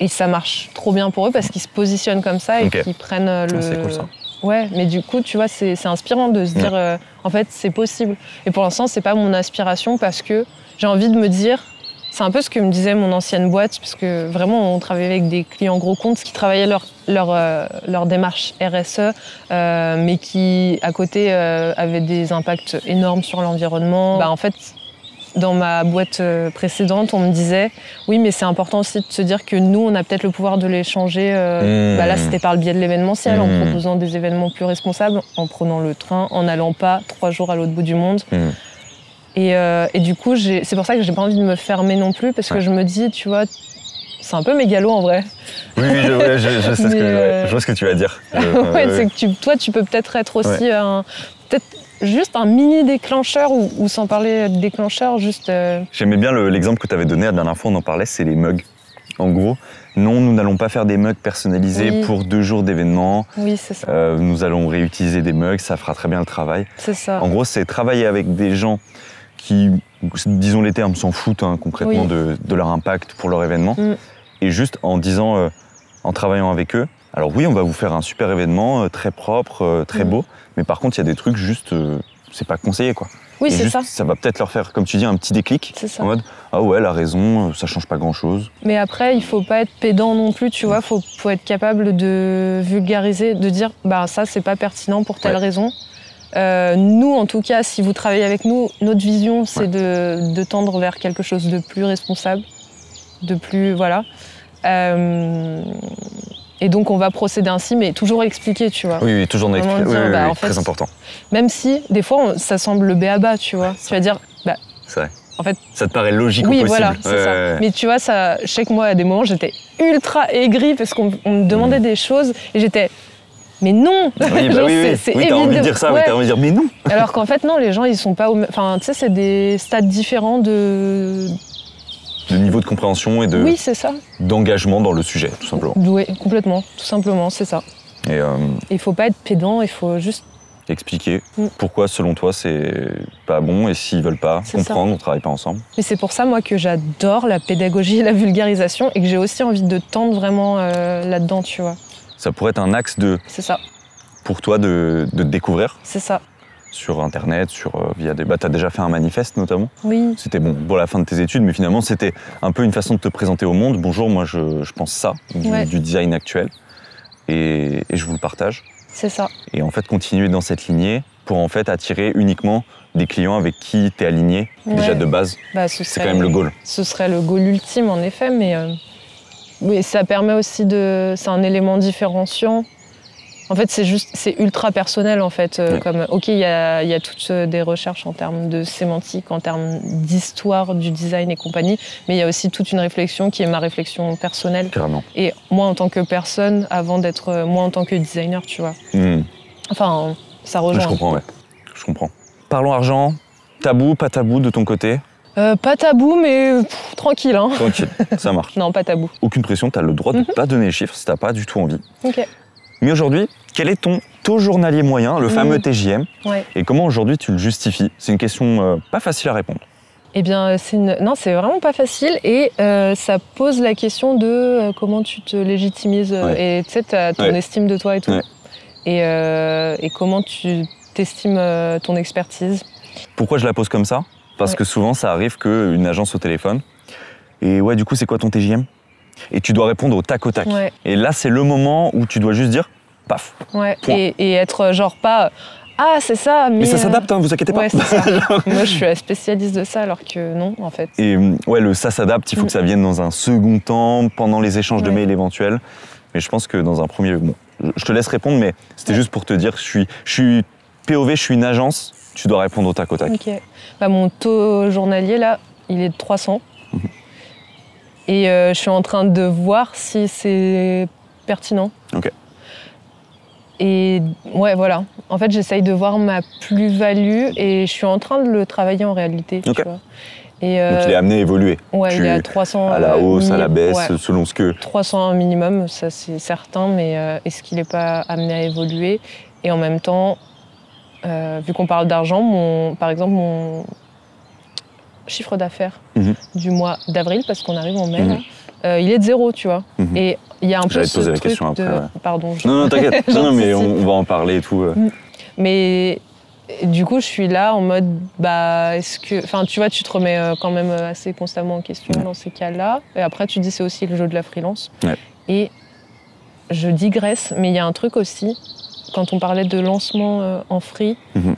Et ça marche trop bien pour eux parce qu'ils se positionnent comme ça et qu'ils prennent euh, le. Ah, c'est cool, ça. Ouais, mais du coup, tu vois, c'est c'est inspirant de se dire, euh, en fait, c'est possible. Et pour l'instant, c'est pas mon aspiration parce que j'ai envie de me dire, c'est un peu ce que me disait mon ancienne boîte, parce que vraiment, on travaillait avec des clients gros comptes qui travaillaient leur, leur, euh, leur démarche RSE, euh, mais qui, à côté, euh, avaient des impacts énormes sur l'environnement. Bah, en fait, dans ma boîte euh, précédente, on me disait, oui, mais c'est important aussi de se dire que nous, on a peut-être le pouvoir de les changer. euh, Mmh. bah là, c'était par le biais de l'événementiel, en Mmh. proposant des événements plus responsables, en prenant le train, en n'allant pas trois jours à l'autre bout du monde. Mmh. Et, euh, et du coup, c'est pour ça que j'ai pas envie de me fermer non plus, parce que Ouais. je me dis, tu vois, c'est un peu mégalo en vrai. Oui, oui, je, ouais, je- je sais ce que, euh, je vois ce que tu vas dire. Ouais, c'est que tu, toi, tu peux peut-être être aussi un. Peut-être juste un mini déclencheur, ou, ou sans parler de déclencheur, juste. euh, J'aimais bien le- l'exemple que tu avais donné la dernière fois, on en parlait, c'est les mugs. En gros, non, nous n'allons pas faire des mugs personnalisés Oui. pour deux jours d'événement. oui, c'est ça. Euh, nous allons réutiliser des mugs, ça fera très bien le travail. C'est ça. En gros, c'est travailler avec des gens qui, disons les termes, s'en foutent hein, concrètement Oui. de, de leur impact pour leur événement. Mm. Et juste en disant, euh, en travaillant avec eux, alors oui, on va vous faire un super événement, euh, très propre, euh, très beau, mais par contre, il y a des trucs juste, euh, c'est pas conseillé quoi. Oui, c'est juste, ça. va peut-être leur faire, comme tu dis, un petit déclic. C'est ça. En mode, ah ouais, elle a raison, ça change pas grand-chose. Mais après, il faut pas être pédant non plus, tu vois. Faut, faut être capable de vulgariser, de dire, bah ça, c'est pas pertinent pour telle Ouais. raison. Euh, nous, en tout cas, si vous travaillez avec nous, notre vision, c'est Ouais. de, de tendre vers quelque chose de plus responsable, de plus, voilà. Euh, et donc, on va procéder ainsi, mais toujours expliquer, tu vois. Oui, oui, toujours dans dire, oui, oui, bah, oui, en fait, très important. Même si, des fois, on- ça semble le béaba, tu vois. Tu vas dire, bah, C'est vrai. En fait- ça te paraît logique oui, au possible. voilà, c'est Ouais, ça. ouais. Mais tu vois, ça, je sais que moi, à des moments, j'étais ultra aigrie parce qu'on on me demandait Mm. des choses et j'étais, mais non Oui, bah Genre, oui, c'est- oui. c'est Oui, t'as envie de dire ça, Ouais. t'as envie de dire, mais non. Alors qu'en fait, non, les gens, ils sont pas au même. Enfin, tu sais, c'est des stades différents de. De niveau de compréhension et de Oui, c'est ça. d'engagement dans le sujet, tout simplement. Oui, complètement, tout simplement, c'est ça. Et euh, Il faut pas être pédant, il faut juste. expliquer Mm. pourquoi, selon toi, c'est pas bon et s'ils veulent pas C'est ça. comprendre, on travaille pas ensemble. Mais c'est pour ça, moi, que j'adore la pédagogie et la vulgarisation et que j'ai aussi envie de tendre vraiment euh, là-dedans, tu vois. Ça pourrait être un axe de, C'est ça, pour toi de, de te découvrir c'est ça. Sur Internet, sur, euh, via des... Bah, t'as déjà fait un manifeste, notamment. Oui, C'était bon pour la fin de tes études, mais finalement, c'était un peu une façon de te présenter au monde. Bonjour, moi, je, je pense ça, du, Ouais. du design actuel. Et, et je vous le partage. c'est ça. Et en fait, continuer dans cette lignée pour en fait attirer uniquement des clients avec qui tu es aligné déjà de base. Bah, ce C'est quand même le goal. ce serait le goal ultime en effet, mais euh, oui, ça permet aussi de. C'est un élément différenciant. En fait, c'est juste, c'est ultra personnel en fait. euh, Ouais. Comme, ok, il y a, il y a toutes euh, des recherches en termes de sémantique, en termes d'histoire du design et compagnie, mais il y a aussi toute une réflexion qui est ma réflexion personnelle. Et moi en tant que personne, avant d'être euh, moi en tant que designer, tu vois. Hmm. Enfin, ça Je rejoint. comprends, ouais. Je comprends. Parlons argent. Tabou, pas tabou de ton côté? Euh, pas tabou, mais pff, tranquille. Hein. Tranquille, ça marche. Non, pas tabou. Aucune pression, tu as le droit de Mhm. pas donner les chiffres si t'as pas du tout envie. Ok. Mais aujourd'hui, quel est ton taux journalier moyen, le fameux TJM Ouais. Et comment aujourd'hui tu le justifies? C'est une question euh, pas facile à répondre. Eh bien, c'est une... non, c'est vraiment pas facile et euh, ça pose la question de euh, comment tu te légitimises euh, Ouais. et tu sais, ton Ouais. estime de toi et tout. Et, euh, et comment tu t'estimes euh, ton expertise? Pourquoi je la pose comme ça? Parce que souvent, ça arrive qu'une agence au téléphone. Et ouais, du coup, c'est quoi ton TJM Et tu dois répondre au tac au tac. Et là, c'est le moment où tu dois juste dire paf. ouais. Et, et être euh, genre pas ah c'est ça, mais, Mais ça euh, s'adapte, hein, vous inquiétez pas. Ouais, c'est ça. Moi, je suis la spécialiste de ça alors que non, en fait. Et euh, ouais, le ça s'adapte, il faut Mm. que ça vienne dans un second temps, pendant les échanges de mails éventuels. Mais je pense que dans un premier. Bon, je te laisse répondre, mais c'était Ouais. juste pour te dire que je suis, je suis POV, je suis une agence, tu dois répondre au tac au tac. Ok. Bah, mon taux journalier, là, il est de 300. Mhm. Et euh, je suis en train de voir si c'est pertinent. Ok. Et ouais, voilà. En fait, j'essaye de voir ma plus-value et je suis en train de le travailler en réalité. tu vois. Et Donc euh, il est amené à évoluer. ouais, tu- il est à 300. À la euh, hausse, à la baisse, ouais. selon ce que. 300 minimum, ça c'est certain, mais euh, est-ce qu'il n'est pas amené à évoluer? Et en même temps, euh, vu qu'on parle d'argent, mon, par exemple, mon chiffre d'affaires Mhm. du mois d'avril, parce qu'on arrive en mai, Mhm. là, euh, il est de zéro, tu vois. Mhm. Et il y a un peu J'allais te ce poser la truc question après, de... ouais. Pardon. je- Non, non, t'inquiète. non, non, mais on, va en parler et tout. euh. Mais du coup, je suis là en mode, bah, est-ce que. Enfin, tu vois, tu te remets euh, quand même assez constamment en question Ouais. dans ces cas-là. Et après, tu dis, c'est aussi le jeu de la freelance. Ouais. Et je digresse, mais il y a un truc aussi, quand on parlait de lancement en free, Mhm.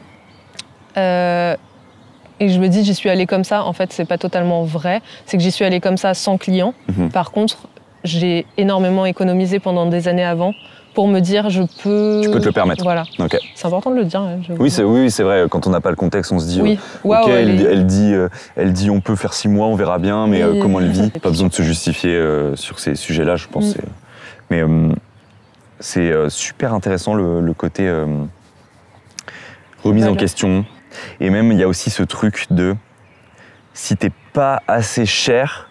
euh, et je me dis, j'y suis allée comme ça. En fait, c'est pas totalement vrai. C'est que j'y suis allée comme ça sans client. Mhm. Par contre, j'ai énormément économisé pendant des années avant pour me dire, je peux. Tu peux te le permettre. Voilà. Ok. C'est important de le dire. hein. Oui, c'est oui, c'est vrai. Quand on n'a pas le contexte, on se dit. Oui, euh, ok, elle elle, est- elle dit, euh, elle dit, on peut faire six mois, on verra bien, mais euh, comment elle vit? Pas besoin de se justifier sur ces sujets-là, je pense. Mm. Mais c'est super intéressant le, le côté remise en question. Et même, il y a aussi ce truc de si t'es pas assez cher,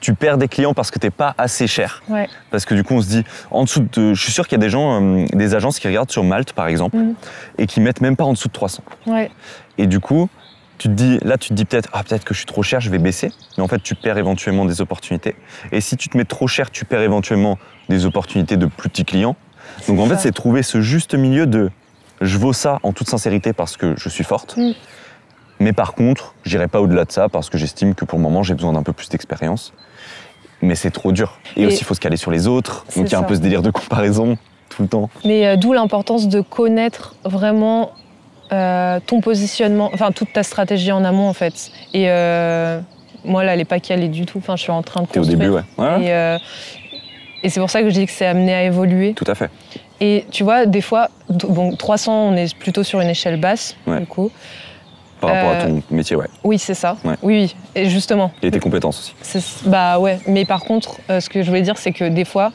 tu perds des clients parce que t'es pas assez cher. Ouais. Parce que du coup, on se dit, en dessous de. Je suis sûr qu'il y a des gens, euh, des agences qui regardent sur Malte, par exemple, Mhm. et qui mettent même pas en dessous de 300. Ouais, Et du coup, tu te dis, là, tu te dis peut-être, ah, peut-être que je suis trop cher, je vais baisser. Mais en fait, tu perds éventuellement des opportunités. Et si tu te mets trop cher, tu perds éventuellement des opportunités de plus petits clients. Donc en ça. fait, c'est trouver ce juste milieu de je vaux ça en toute sincérité parce que je suis forte. Mm. Mais par contre, j'irai pas au-delà de ça parce que j'estime que pour le moment, j'ai besoin d'un peu plus d'expérience. Mais c'est trop dur. Et, Et- aussi, il faut se caler sur les autres. Donc il y a un peu ce délire de comparaison tout le temps. Mais euh, d'où l'importance de connaître vraiment euh, ton positionnement, enfin toute ta stratégie en amont en fait. Et euh, moi là, elle est pas calée du tout. Enfin, je suis en train de T'es au construire. début, ouais. Et, et c'est pour ça que je dis que c'est amené à évoluer. Tout à fait. Et tu vois, des fois, bon, 300, on est plutôt sur une échelle basse, Ouais. du coup. Par rapport à Euh, ton métier, ouais. Oui, c'est ça. Ouais. Oui, oui. Et justement, Et tes compétences aussi. bah ouais. Mais par contre, euh, ce que je voulais dire, c'est que des fois,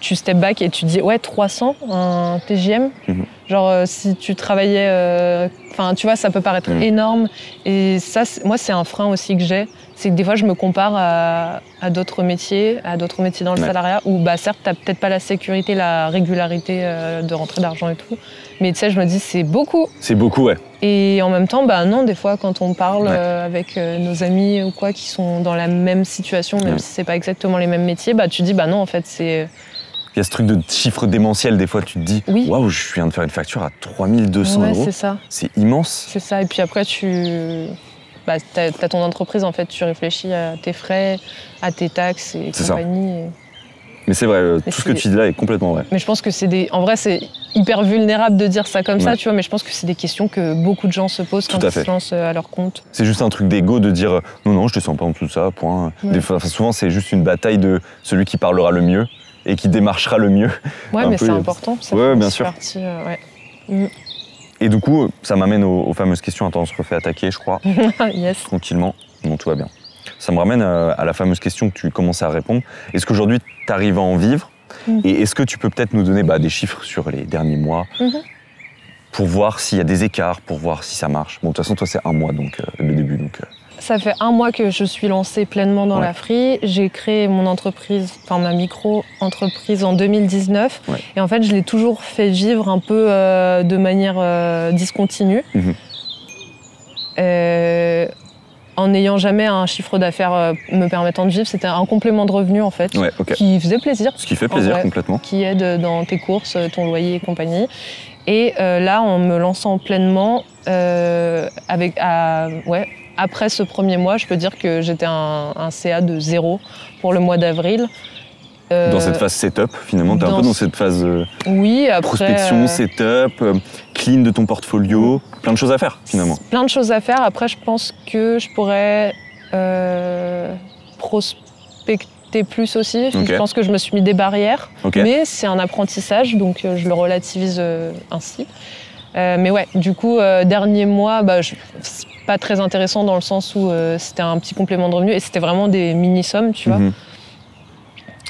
tu step back et tu dis, ouais, 300, un TGM. Mhm. Genre, euh, si tu travaillais. euh, Enfin, tu vois, ça peut paraître Mhm. énorme. Et ça, moi, c'est un frein aussi que j'ai. C'est que des fois, je me compare à, à d'autres métiers, à d'autres métiers dans le Ouais. salariat, où, bah, certes, t'as peut-être pas la sécurité, la régularité euh, de rentrée d'argent et tout. Mais tu sais, je me dis, c'est beaucoup. C'est beaucoup, ouais. Et en même temps, bah non, des fois, quand on parle Ouais. avec nos amis ou quoi qui sont dans la même situation, même si c'est pas exactement les mêmes métiers, bah tu dis, bah non, en fait, c'est. Il y a ce truc de chiffre démentiel, des fois, tu te dis Oui. Waouh, je viens de faire une facture à 3200 Ouais, euros. c'est ça. C'est immense. C'est ça. Et puis après, tu. Bah, t'as as ton entreprise, en fait, tu réfléchis à tes frais, à tes taxes et compagnie. et- Mais c'est vrai, euh, Mais tout ce que tu dis là est complètement vrai. Mais je pense que c'est des. En vrai, c'est hyper vulnérable de dire ça comme ça, tu vois, mais je pense que c'est des questions que beaucoup de gens se posent Tout quand ils se lancent euh, à leur compte. C'est juste un truc d'ego de dire euh, non, non, je descends pas en dessous de ça, point. Ouais. Des fois, enfin, souvent, c'est juste une bataille de celui qui parlera le mieux et qui démarchera le mieux. Ouais, mais c'est euh, important. Ça ouais, bien sûr. partie, euh, ouais. Et du coup, ça m'amène aux, aux fameuses questions. Attends, on se refait attaquer, je crois, yes. tranquillement. Bon, tout va bien. Ça me ramène à, à la fameuse question que tu commençais à répondre. Est-ce qu'aujourd'hui, tu arrives à en vivre Mhm. Et est-ce que tu peux peut-être nous donner bah, des chiffres sur les derniers mois Mhm. pour voir s'il y a des écarts, pour voir si ça marche? Bon, de toute façon, toi, c'est un mois, donc euh, le début. Donc, euh, Ça fait un mois que je suis lancée pleinement dans Ouais. la free. J'ai créé mon entreprise, enfin ma micro-entreprise en 2019. Ouais. Et en fait, je l'ai toujours fait vivre un peu euh, de manière euh, discontinue. Mhm. Euh, en n'ayant jamais un chiffre d'affaires me permettant de vivre, c'était un complément de revenu en fait, ouais, qui faisait plaisir, Ce qui fait plaisir vrai. complètement. qui aide dans tes courses, ton loyer et compagnie. Et là, en me lançant pleinement, avec, à- ouais, après ce premier mois, je peux dire que j'étais un, un CA de zéro pour le mois d'avril. Euh, Dans cette phase setup, finalement, tu es un peu dans ce- cette phase euh, Oui, après. prospection, euh, setup, euh, clean de ton portfolio, plein de choses à faire finalement. Plein de choses à faire. Après, je pense que je pourrais prospecter plus aussi. Je pense que je me suis mis des barrières. Mais c'est un apprentissage, donc je le relativise ainsi. Euh, mais ouais, du coup, euh, dernier mois, bah, je- pas très intéressant dans le sens où euh, c'était un petit complément de revenu et c'était vraiment des mini-sommes, tu vois. Mhm.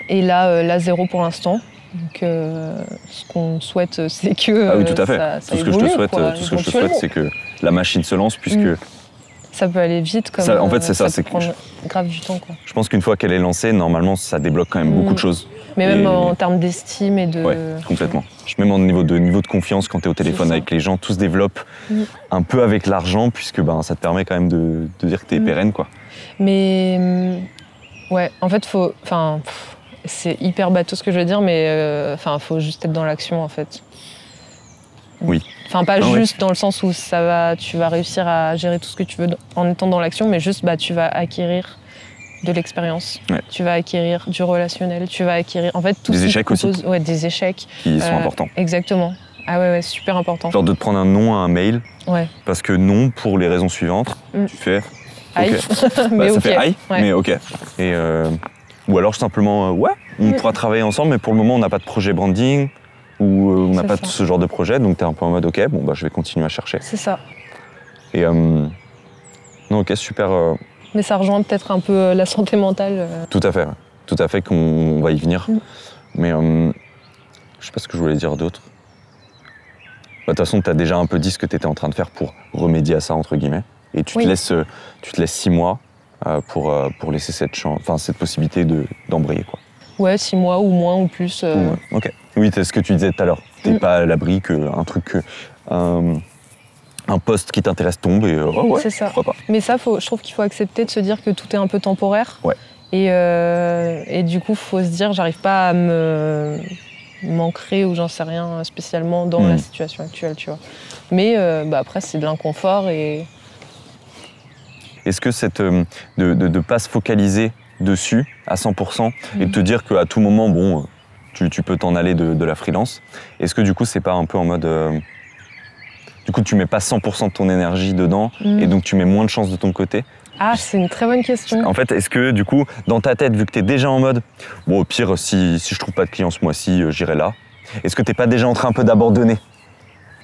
Et là, euh, là, zéro pour l'instant. Donc, euh, ce qu'on souhaite, c'est que. Ah oui, tout à fait. ça- ça tout ce que je te souhaite, quoi, tout ce que je te souhaite, c'est que la machine se lance, puisque Mm. Ça peut aller vite, comme. Ça, en fait, euh, c'est ça, peut c'est que prendre grave du temps, quoi. je pense qu'une fois qu'elle est lancée, normalement, ça débloque quand même Mm. beaucoup de choses. Mais même en termes d'estime et de. Ouais, complètement. Même en niveau de, niveau de confiance, quand tu es au téléphone ça. avec les gens, tout se développe Mm. un peu avec l'argent, puisque ben, ça te permet quand même de, de dire que tu es Mm. pérenne. Quoi. Mais ouais, en fait, faut. Enfin, c'est hyper bateau ce que je veux dire, mais euh, enfin, faut juste être dans l'action en fait. Oui. Enfin, pas Ah ouais. juste dans le sens où ça va, tu vas réussir à gérer tout ce que tu veux en étant dans l'action, mais juste bah, tu vas acquérir de l'expérience, Ouais. tu vas acquérir du relationnel, tu vas acquérir en fait tout Des ce échecs aussi. ouais, des échecs. qui sont Euh, importants. Exactement. Ah ouais, ouais, super important. Genre de te prendre un nom à un mail, Ouais. parce que non, pour les raisons suivantes, Mm. tu fais. Aïe. Bah, mais ça fait aïe, Ouais. mais ok. Et, euh, ou alors simplement, euh, ouais, on Mm. pourra travailler ensemble, mais pour le moment, on n'a pas de projet branding, ou euh, on n'a pas ça. ce genre de projet, donc tu es un peu en mode, ok, bon, bah, je vais continuer à chercher. C'est ça. Et euh, non, ok, super, euh, Mais ça rejoint peut-être un peu la santé mentale. tout à fait, tout à fait qu'on on va y venir. Mm. Mais euh, je sais pas ce que je voulais dire d'autre. Bah, De toute façon, tu as déjà un peu dit ce que tu étais en train de faire pour remédier à ça, entre guillemets. Et tu, Oui. te, laisses, tu te laisses six mois pour, pour laisser cette, chan- enfin, cette possibilité de- d'embrayer. quoi. Ouais, six mois ou moins ou plus. euh, Ouais, Ok. Oui, c'est ce que tu disais tout à l'heure. T'es Mm. pas à l'abri qu'un truc, que- un, un poste qui t'intéresse tombe et oh ouais, C'est ça. pourquoi pas. Mais ça, faut, je trouve qu'il faut accepter de se dire que tout est un peu temporaire. Ouais. Et, euh, et du coup, faut se dire, j'arrive pas à me m'ancrer ou j'en sais rien spécialement dans Mm. la situation actuelle, tu vois. Mais bah, après, c'est de l'inconfort et est-ce que cette, de ne pas se focaliser dessus à 100% et de te dire qu'à tout moment, bon, tu, tu peux t'en aller de, de la freelance, est-ce que du coup, c'est pas un peu en mode. euh, du coup, tu mets pas 100% de ton énergie dedans et donc tu mets moins de chance de ton côté? Ah, c'est une très bonne question. En fait, est-ce que du coup, dans ta tête, vu que tu es déjà en mode, bon, au pire, si, si je trouve pas de clients ce mois-ci, euh, j'irai là, est-ce que t'es pas déjà en train un peu d'abandonner?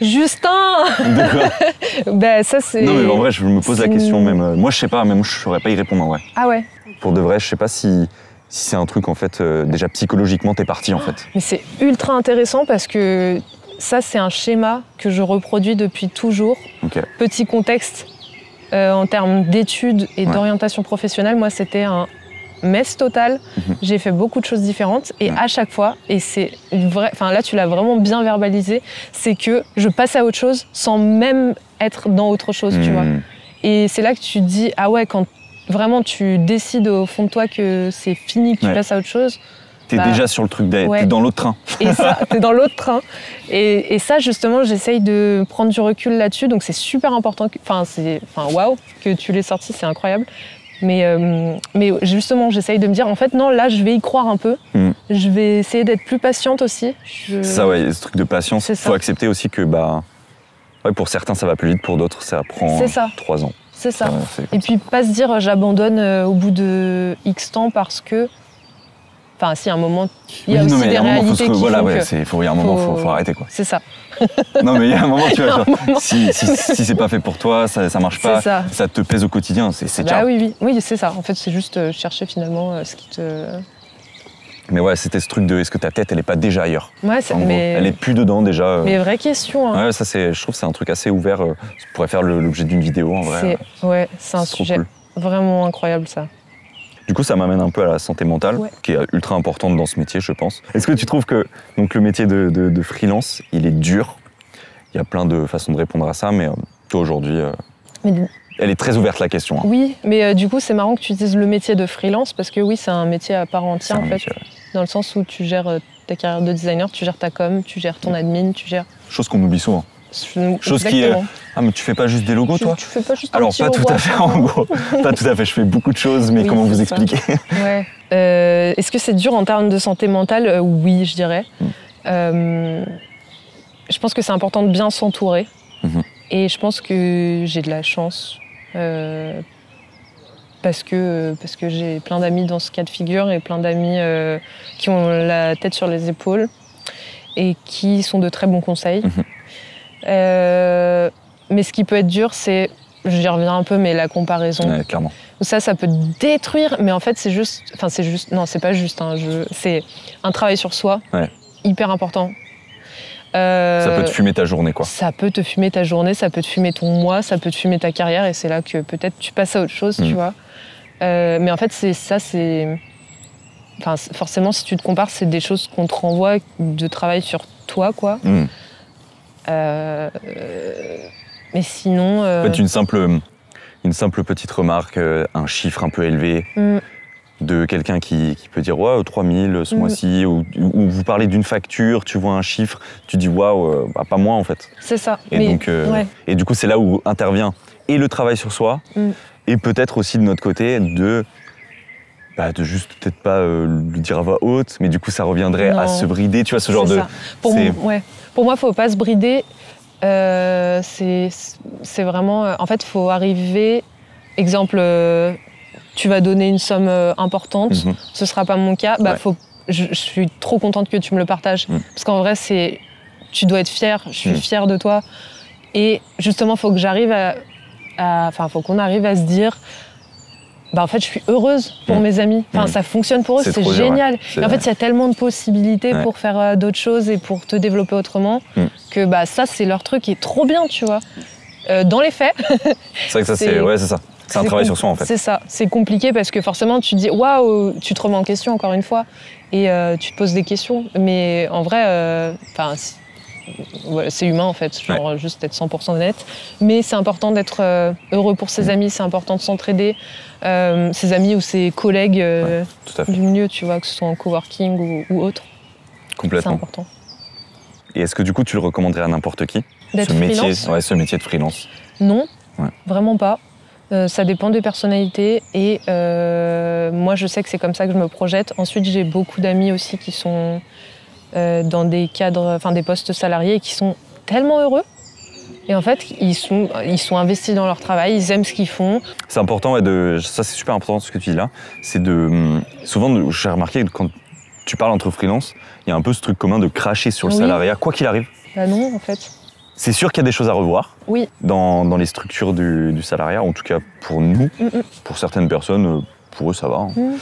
Justin De quoi Ben ça c'est. Non, mais en vrai, je me pose la question même. euh, Moi, je sais pas, même je saurais pas y répondre en vrai. Ah ouais? Pour de vrai, je sais pas si, si c'est un truc, en fait, euh, déjà psychologiquement, t'es parti, en fait. Mais c'est ultra intéressant parce que ça c'est un schéma que je reproduis depuis toujours. Petit contexte euh, en termes d'études et Ouais. d'orientation professionnelle, moi c'était un mess total. Mhm. J'ai fait beaucoup de choses différentes et Ouais. à chaque fois, et c'est une vraie, enfin là tu l'as vraiment bien verbalisé, c'est que je passe à autre chose sans même être dans autre chose, tu vois. Hmm. Et c'est là que tu te dis, ah ouais, quand vraiment tu décides au fond de toi que c'est fini, que tu passes à autre chose, T'es Bah, déjà sur le truc, d'être- ouais. t'es dans l'autre train. et ça, t'es dans l'autre train. Et, et ça, justement, j'essaye de prendre du recul là-dessus. Donc c'est super important. Enfin, c'est, enfin, waouh, que tu l'aies sorti, c'est incroyable. Mais, euh, mais justement, j'essaye de me dire, en fait, non, là, je vais y croire un peu. Mm. Je vais essayer d'être plus patiente aussi. Je- ça, ouais, ce truc de patience. C'est Faut accepter aussi que, bah, ouais, pour certains, ça va plus vite, pour d'autres, ça prend trois ans. C'est ça. Et puis pas se dire, j'abandonne euh, au bout de X temps parce que. Enfin, si, à un moment, il y a Oui, aussi non, mais des faut réalités qui voilà, font ouais, que- faut, il y a un moment, faut, faut- faut arrêter, quoi. C'est ça. Non, mais il y a un moment, tu vois, genre, moment. si, si, si c'est pas fait pour toi, ça, ça marche pas, ça. te pèse au quotidien, c'est c'est Bah oui, oui, oui, c'est ça. En fait, c'est juste euh, chercher finalement euh, ce qui te. Mais ouais, c'était ce truc de est-ce que ta tête, elle est pas déjà ailleurs Ouais, c'est- mais, Elle est plus dedans déjà. euh. mais vraie question. hein. Ouais, ça, c'est, je trouve que c'est un truc assez ouvert. euh, Ça pourrait faire le- l'objet d'une vidéo en vrai. c'est ouais, c'est un C'est sujet cool. vraiment incroyable ça. Du coup, ça m'amène un peu à la santé mentale, Ouais. qui est ultra importante dans ce métier, je pense. Est-ce que tu trouves que donc, le métier de, de- de freelance, il est dur? Il y a plein de façons de répondre à ça, mais euh, toi aujourd'hui, euh, Mais elle est très ouverte la question. hein. oui, mais euh, du coup, c'est marrant que tu dises le métier de freelance parce que oui, c'est un métier à part entière en fait, métier, ouais. dans le sens où tu gères euh, ta carrière de designer, tu gères ta com, tu gères ton admin, tu gères. Chose qu'on oublie souvent. Chose qui est-. Ah, mais tu fais pas juste des logos, tu, toi tu fais pas juste un Alors, petit pas tout à fait, en gros. pas tout à fait. Je fais beaucoup de choses, mais Oui, comment vous expliquer Ouais. Euh, Est-ce que c'est dur en termes de santé mentale? Oui, je dirais. Mm. Euh, je pense que c'est important de bien s'entourer. Mhm. Et je pense que j'ai de la chance. Euh, parce que, parce que j'ai plein d'amis dans ce cas de figure et plein d'amis euh, qui ont la tête sur les épaules et qui sont de très bons conseils. Mhm. Euh, mais ce qui peut être dur, c'est, j'y reviens un peu, mais la comparaison. Ouais, clairement. Ça, ça peut détruire, mais en fait, c'est juste. Enfin, c'est juste. Non, c'est pas juste. hein, c'est un travail sur soi, Ouais. hyper important. Euh, Ça peut te fumer ta journée, quoi. ça peut te fumer ta journée, ça peut te fumer ton mois, ça peut te fumer ta carrière, et c'est là que peut-être tu passes à autre chose, Mm. tu vois. Euh, mais en fait, c'est ça, c'est. Enfin, forcément, si tu te compares, c'est des choses qu'on te renvoie de travail sur toi, quoi. Mm. Euh, mais sinon. En fait, une simple, une simple petite remarque, un chiffre un peu élevé mm, de quelqu'un qui, qui peut dire Waouh, 3000 ce Mhm. mois-ci, ou, ou vous parlez d'une facture, tu vois un chiffre, tu dis Waouh, euh, bah, pas moi en fait. c'est ça. Et, mais, donc, euh, ouais. et du coup, c'est là où intervient et le travail sur soi, Mm. et peut-être aussi de notre côté de. bah, de juste peut-être pas euh, le dire à voix haute, mais du coup ça reviendrait à se brider, tu vois, ce genre C'est de. ça. Pour, c'est- m- ouais. Pour moi, faut pas se brider. Euh, c'est c'est vraiment. En fait, faut arriver. Exemple, tu vas donner une somme euh, importante. Mhm. Ce sera pas mon cas. Bah, Ouais. faut, je, je suis trop contente que tu me le partages. Mm. Parce qu'en vrai, c'est. Tu dois être fier. Je suis Mm. fière de toi. Et justement, faut que j'arrive à. Enfin, faut qu'on arrive à se dire. Bah, en fait, je suis heureuse pour Mm. mes amis. Enfin, Mm. ça fonctionne pour eux, C'est ouais. génial. Et en fait, il y a tellement de possibilités Ouais. pour faire euh, d'autres choses et pour te développer autrement Mm. que bah, ça, c'est leur truc qui est trop bien, tu vois. Euh, dans les faits, C'est vrai que ça, c'est. c'est- Ouais, c'est ça. C'est un c'est travail sur soi en fait. C'est ça. C'est compliqué parce que forcément, tu te dis waouh, tu te remets en question encore une fois et euh, tu te poses des questions. Mais en vrai, euh, enfin, c'est- c'est humain en fait, genre juste être 100% honnête. Mais c'est important d'être euh, heureux pour Mm. ses amis, c'est important de s'entraider. Euh, ses amis ou ses collègues du milieu, tu vois, que ce soit en coworking ou, ou autre, c'est Complètement. important. Et est-ce que du coup tu le recommanderais à n'importe qui? Ce métier, ouais, ce métier de freelance Non, vraiment pas. Euh, ça dépend des personnalités et euh, moi je sais que c'est comme ça que je me projette. Ensuite j'ai beaucoup d'amis aussi qui sont euh, dans des cadres, enfin des postes salariés et qui sont tellement heureux. Et en fait ils sont, ils sont investis dans leur travail, ils aiment ce qu'ils font. C'est important, ouais, de, ça c'est super important ce que tu dis là. C'est de. hum, Souvent, j'ai remarqué que quand tu parles entre freelance, il y a un peu ce truc commun de cracher sur le Oui. salariat, quoi qu'il arrive. Bah non en fait. C'est sûr qu'il y a des choses à revoir Oui. dans, dans les structures du, du salariat, en tout cas pour nous. Mm, mm. Pour certaines personnes, pour eux, ça va. hein. Mm.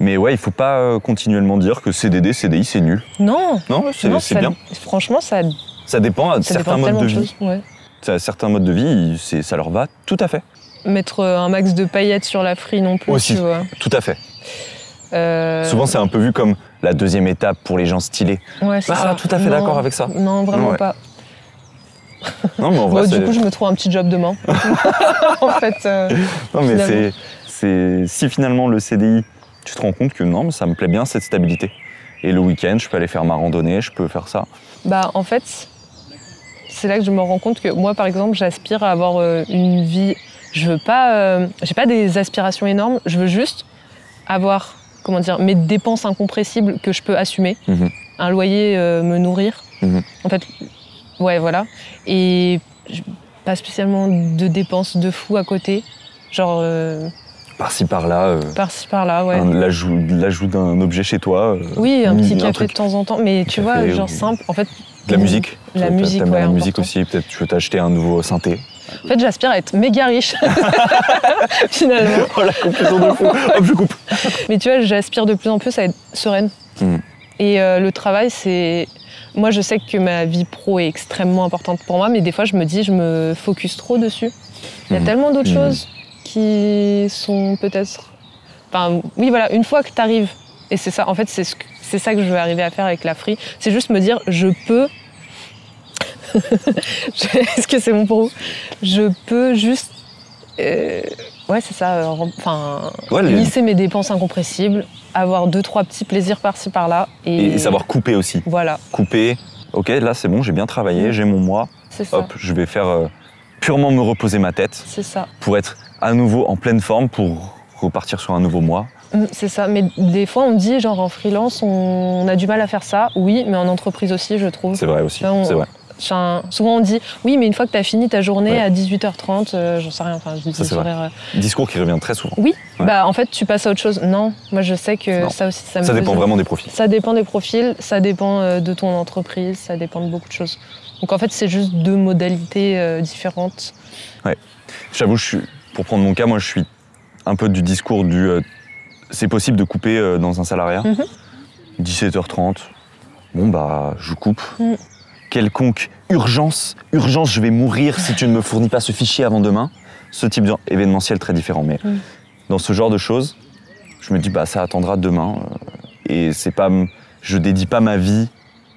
Mais ouais, il faut pas euh, continuellement dire que CDD, CDI, c'est nul. Non. Non, c'est bien. Franchement ça, Ça dépend de ça certains dépend modes de de vie. Ouais. Ça- Certains modes de vie, c'est- ça leur va tout à fait. Mettre euh, un max de paillettes sur la free non plus. Aussi. Tu vois. Tout à fait. Euh, Souvent, c'est un peu vu comme la deuxième étape pour les gens stylés. Ouais, c'est Ah, ça. tout à fait d'accord avec ça. Non, vraiment Ouais. pas. Non, mais en vrai, Bon, c'est- du coup, je me trouve un petit job demain. en fait, euh, non, mais c'est, c'est si finalement le CDI, tu te rends compte que non, mais ça me plaît bien cette stabilité. Et le week-end, je peux aller faire ma randonnée, je peux faire ça. bah, en fait, c'est là que je me rends compte que moi, par exemple, j'aspire à avoir euh, une vie. Je veux pas. euh, J'ai pas des aspirations énormes. Je veux juste avoir, comment dire, mes dépenses incompressibles que je peux assumer. Mhm. Un loyer, euh, me nourrir. Mhm. En fait, ouais, voilà. Et pas spécialement de dépenses de fou à côté. Genre, euh, Par-ci, par-là, euh, par-ci, par-là, ouais. un- l'ajout, l'ajout d'un objet chez toi. euh, Oui, un un petit café truc. de temps en temps, mais tu café vois, genre simple. En fait, De la musique. La musique, ouais, la musique important. aussi. Peut-être tu veux t'acheter un nouveau synthé. en fait j'aspire à être méga riche, finalement. oh la de fou. Hop, je coupe. Mais tu vois, j'aspire de plus en plus à être sereine. Mhm. Et euh, le travail, c'est. Moi, je sais que ma vie pro est extrêmement importante pour moi, mais des fois, je me dis, je me focus trop dessus. Il y a Mhm. tellement d'autres Mhm. choses qui sont peut-être. Enfin, oui, voilà, une fois que tu arrives, et c'est ça, en fait, c'est ce que- c'est ça que je veux arriver à faire avec la free, c'est juste me dire, je peux. Est-ce que c'est bon pour vous? Je peux juste. euh, ouais, c'est ça. euh, Enfin, Ouais, les- lisser mes dépenses incompressibles, avoir deux, trois petits plaisirs par-ci, par-là. Et, savoir couper aussi. Voilà, Couper. Ok, là c'est bon, j'ai bien travaillé, Mhm. j'ai mon mois. c'est ça. Hop, je vais faire euh, purement me reposer ma tête C'est ça. pour être à nouveau en pleine forme pour repartir sur un nouveau mois. Mm, C'est ça. Mais des fois, on me dit, genre en freelance, on a du mal à faire ça. Oui, mais en entreprise aussi, je trouve. C'est vrai aussi. Enfin, on- C'est vrai. Enfin, souvent, on dit, oui, mais une fois que tu as fini ta journée Ouais. à 18h30, euh, j'en sais rien, enfin, Ça, horaires, euh, Discours qui revient très souvent. Oui, Ouais. bah en fait, tu passes à autre chose. Non, moi, je sais que Non. ça aussi, ça me Ça dépend vraiment des profils. Ça dépend des profils, ça dépend euh, de ton entreprise, ça dépend de beaucoup de choses. Donc en fait, c'est juste deux modalités euh, différentes. J'avoue, je suis, pour prendre mon cas, moi je suis un peu du discours du c'est possible de couper dans un salariat. Mhm. 17h30, bon bah je coupe. Mhm. Quelconque urgence, urgence, je vais mourir si tu ne me fournis pas ce fichier avant demain. Ce type d'événementiel très différent. Mais Mhm. dans ce genre de choses, je me dis bah ça attendra demain. euh, et c'est pas, je dédie pas ma vie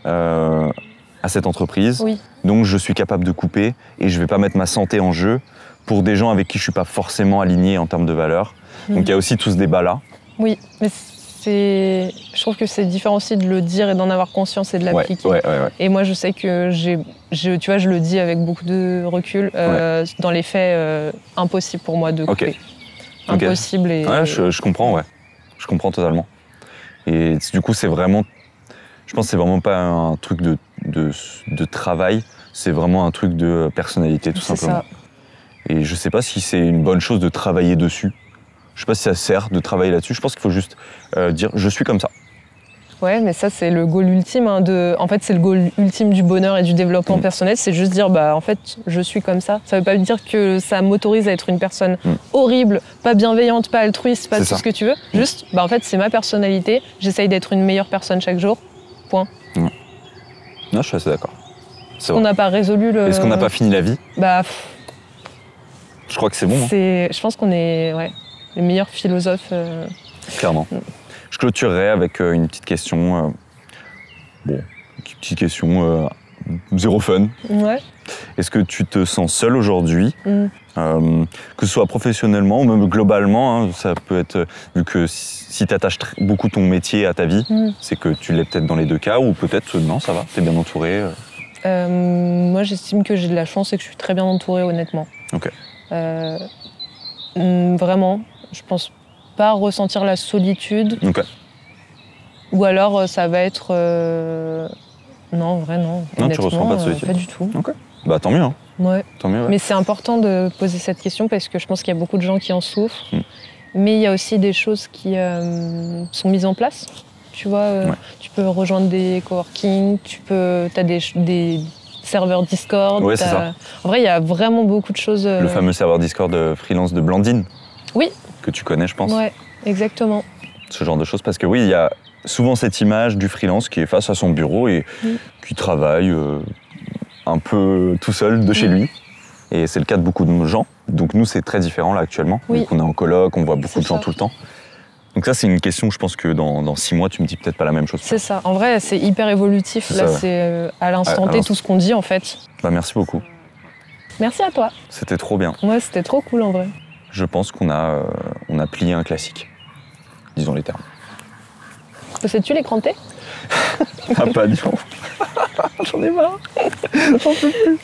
euh, à cette entreprise. Oui. Donc je suis capable de couper et je vais pas mettre ma santé en jeu pour des gens avec qui je suis pas forcément aligné en termes de valeurs. Donc il y a aussi tout ce débat-là. Oui, mais c'est, je trouve que c'est différent aussi de le dire et d'en avoir conscience et de l'appliquer. ouais, ouais, ouais. Et moi, je sais que j'ai, je, tu vois, je le dis avec beaucoup de recul. euh, Dans les faits, euh, impossible pour moi de couper. Impossible et. Ouais, je, je comprends, ouais. Je comprends totalement. Et du coup, c'est vraiment. Je pense que c'est vraiment pas un truc de, de, de travail, c'est vraiment un truc de personnalité, tout c'est simplement. ça. Et je sais pas si c'est une bonne chose de travailler dessus. Je sais pas si ça sert de travailler là-dessus. Je pense qu'il faut juste euh, dire je suis comme ça. Ouais, mais ça, c'est le goal ultime. hein, de... En fait, c'est le goal ultime du bonheur et du développement Mm. personnel. C'est juste dire, bah, en fait, je suis comme ça. Ça veut pas dire que ça m'autorise à être une personne Mm. horrible, pas bienveillante, pas altruiste, pas tout ça. ce que tu veux. Juste, bah, en fait, c'est ma personnalité. J'essaye d'être une meilleure personne chaque jour. Non, je suis assez d'accord. C'est On vrai. n'a pas résolu le. Est-ce qu'on n'a pas fini la vie? Bah, pff, Je crois que c'est bon, hein, je pense qu'on est ouais, les meilleurs philosophes. euh, clairement. Je clôturerai avec euh, une petite question. euh, bon, une petite question zéro fun. Ouais. Est-ce que tu te sens seul aujourd'hui Mm. Euh, que ce soit professionnellement ou même globalement, hein, ça peut être, vu que si, tu attaches beaucoup ton métier à ta vie, Mm. c'est que tu l'es peut-être dans les deux cas, ou peut-être non, ça va, tu es bien entouré. euh. Euh, moi, j'estime que j'ai de la chance et que je suis très bien entourée, honnêtement. Ok. Mm, Vraiment, je pense pas ressentir la solitude. Ou alors euh, ça va être. euh, Non, en vrai, non. tu Honnêtement, ressens pas de euh, solitude Pas du tout. Bah tant mieux, hein. Ouais. Tant mieux. ouais. Mais c'est important de poser cette question parce que je pense qu'il y a beaucoup de gens qui en souffrent. Mm. Mais il y a aussi des choses qui euh, sont mises en place. Tu vois, Ouais. tu peux rejoindre des coworking, tu peux, as des, des serveurs Discord. Ouais, ça. En vrai, il y a vraiment beaucoup de choses. Le fameux serveur Discord freelance de Blandine. Oui. Que tu connais, je pense. Ouais, exactement. Ce genre de choses. Parce que oui, il y a souvent cette image du freelance qui est face à son bureau et Oui. qui travaille euh, un peu tout seul de chez Mm. lui. Et c'est le cas de beaucoup de gens. Donc nous, c'est très différent là actuellement. Oui. Donc on est en coloc, on voit beaucoup de gens tout le temps. Donc ça, c'est une question, je pense que dans, dans six mois, tu me dis peut-être pas la même chose. C'est ça. En vrai, c'est hyper évolutif. Là, ouais. c'est euh, à l'instant Ouais, T tout ce qu'on dit en fait. Bah, merci beaucoup. Merci à toi. C'était trop bien. Moi, c'était trop cool en vrai. Je pense qu'on a, euh, on a plié un classique. Disons les termes. Possèdes-tu l'écran T Ah, pas du tout. J'en ai marre.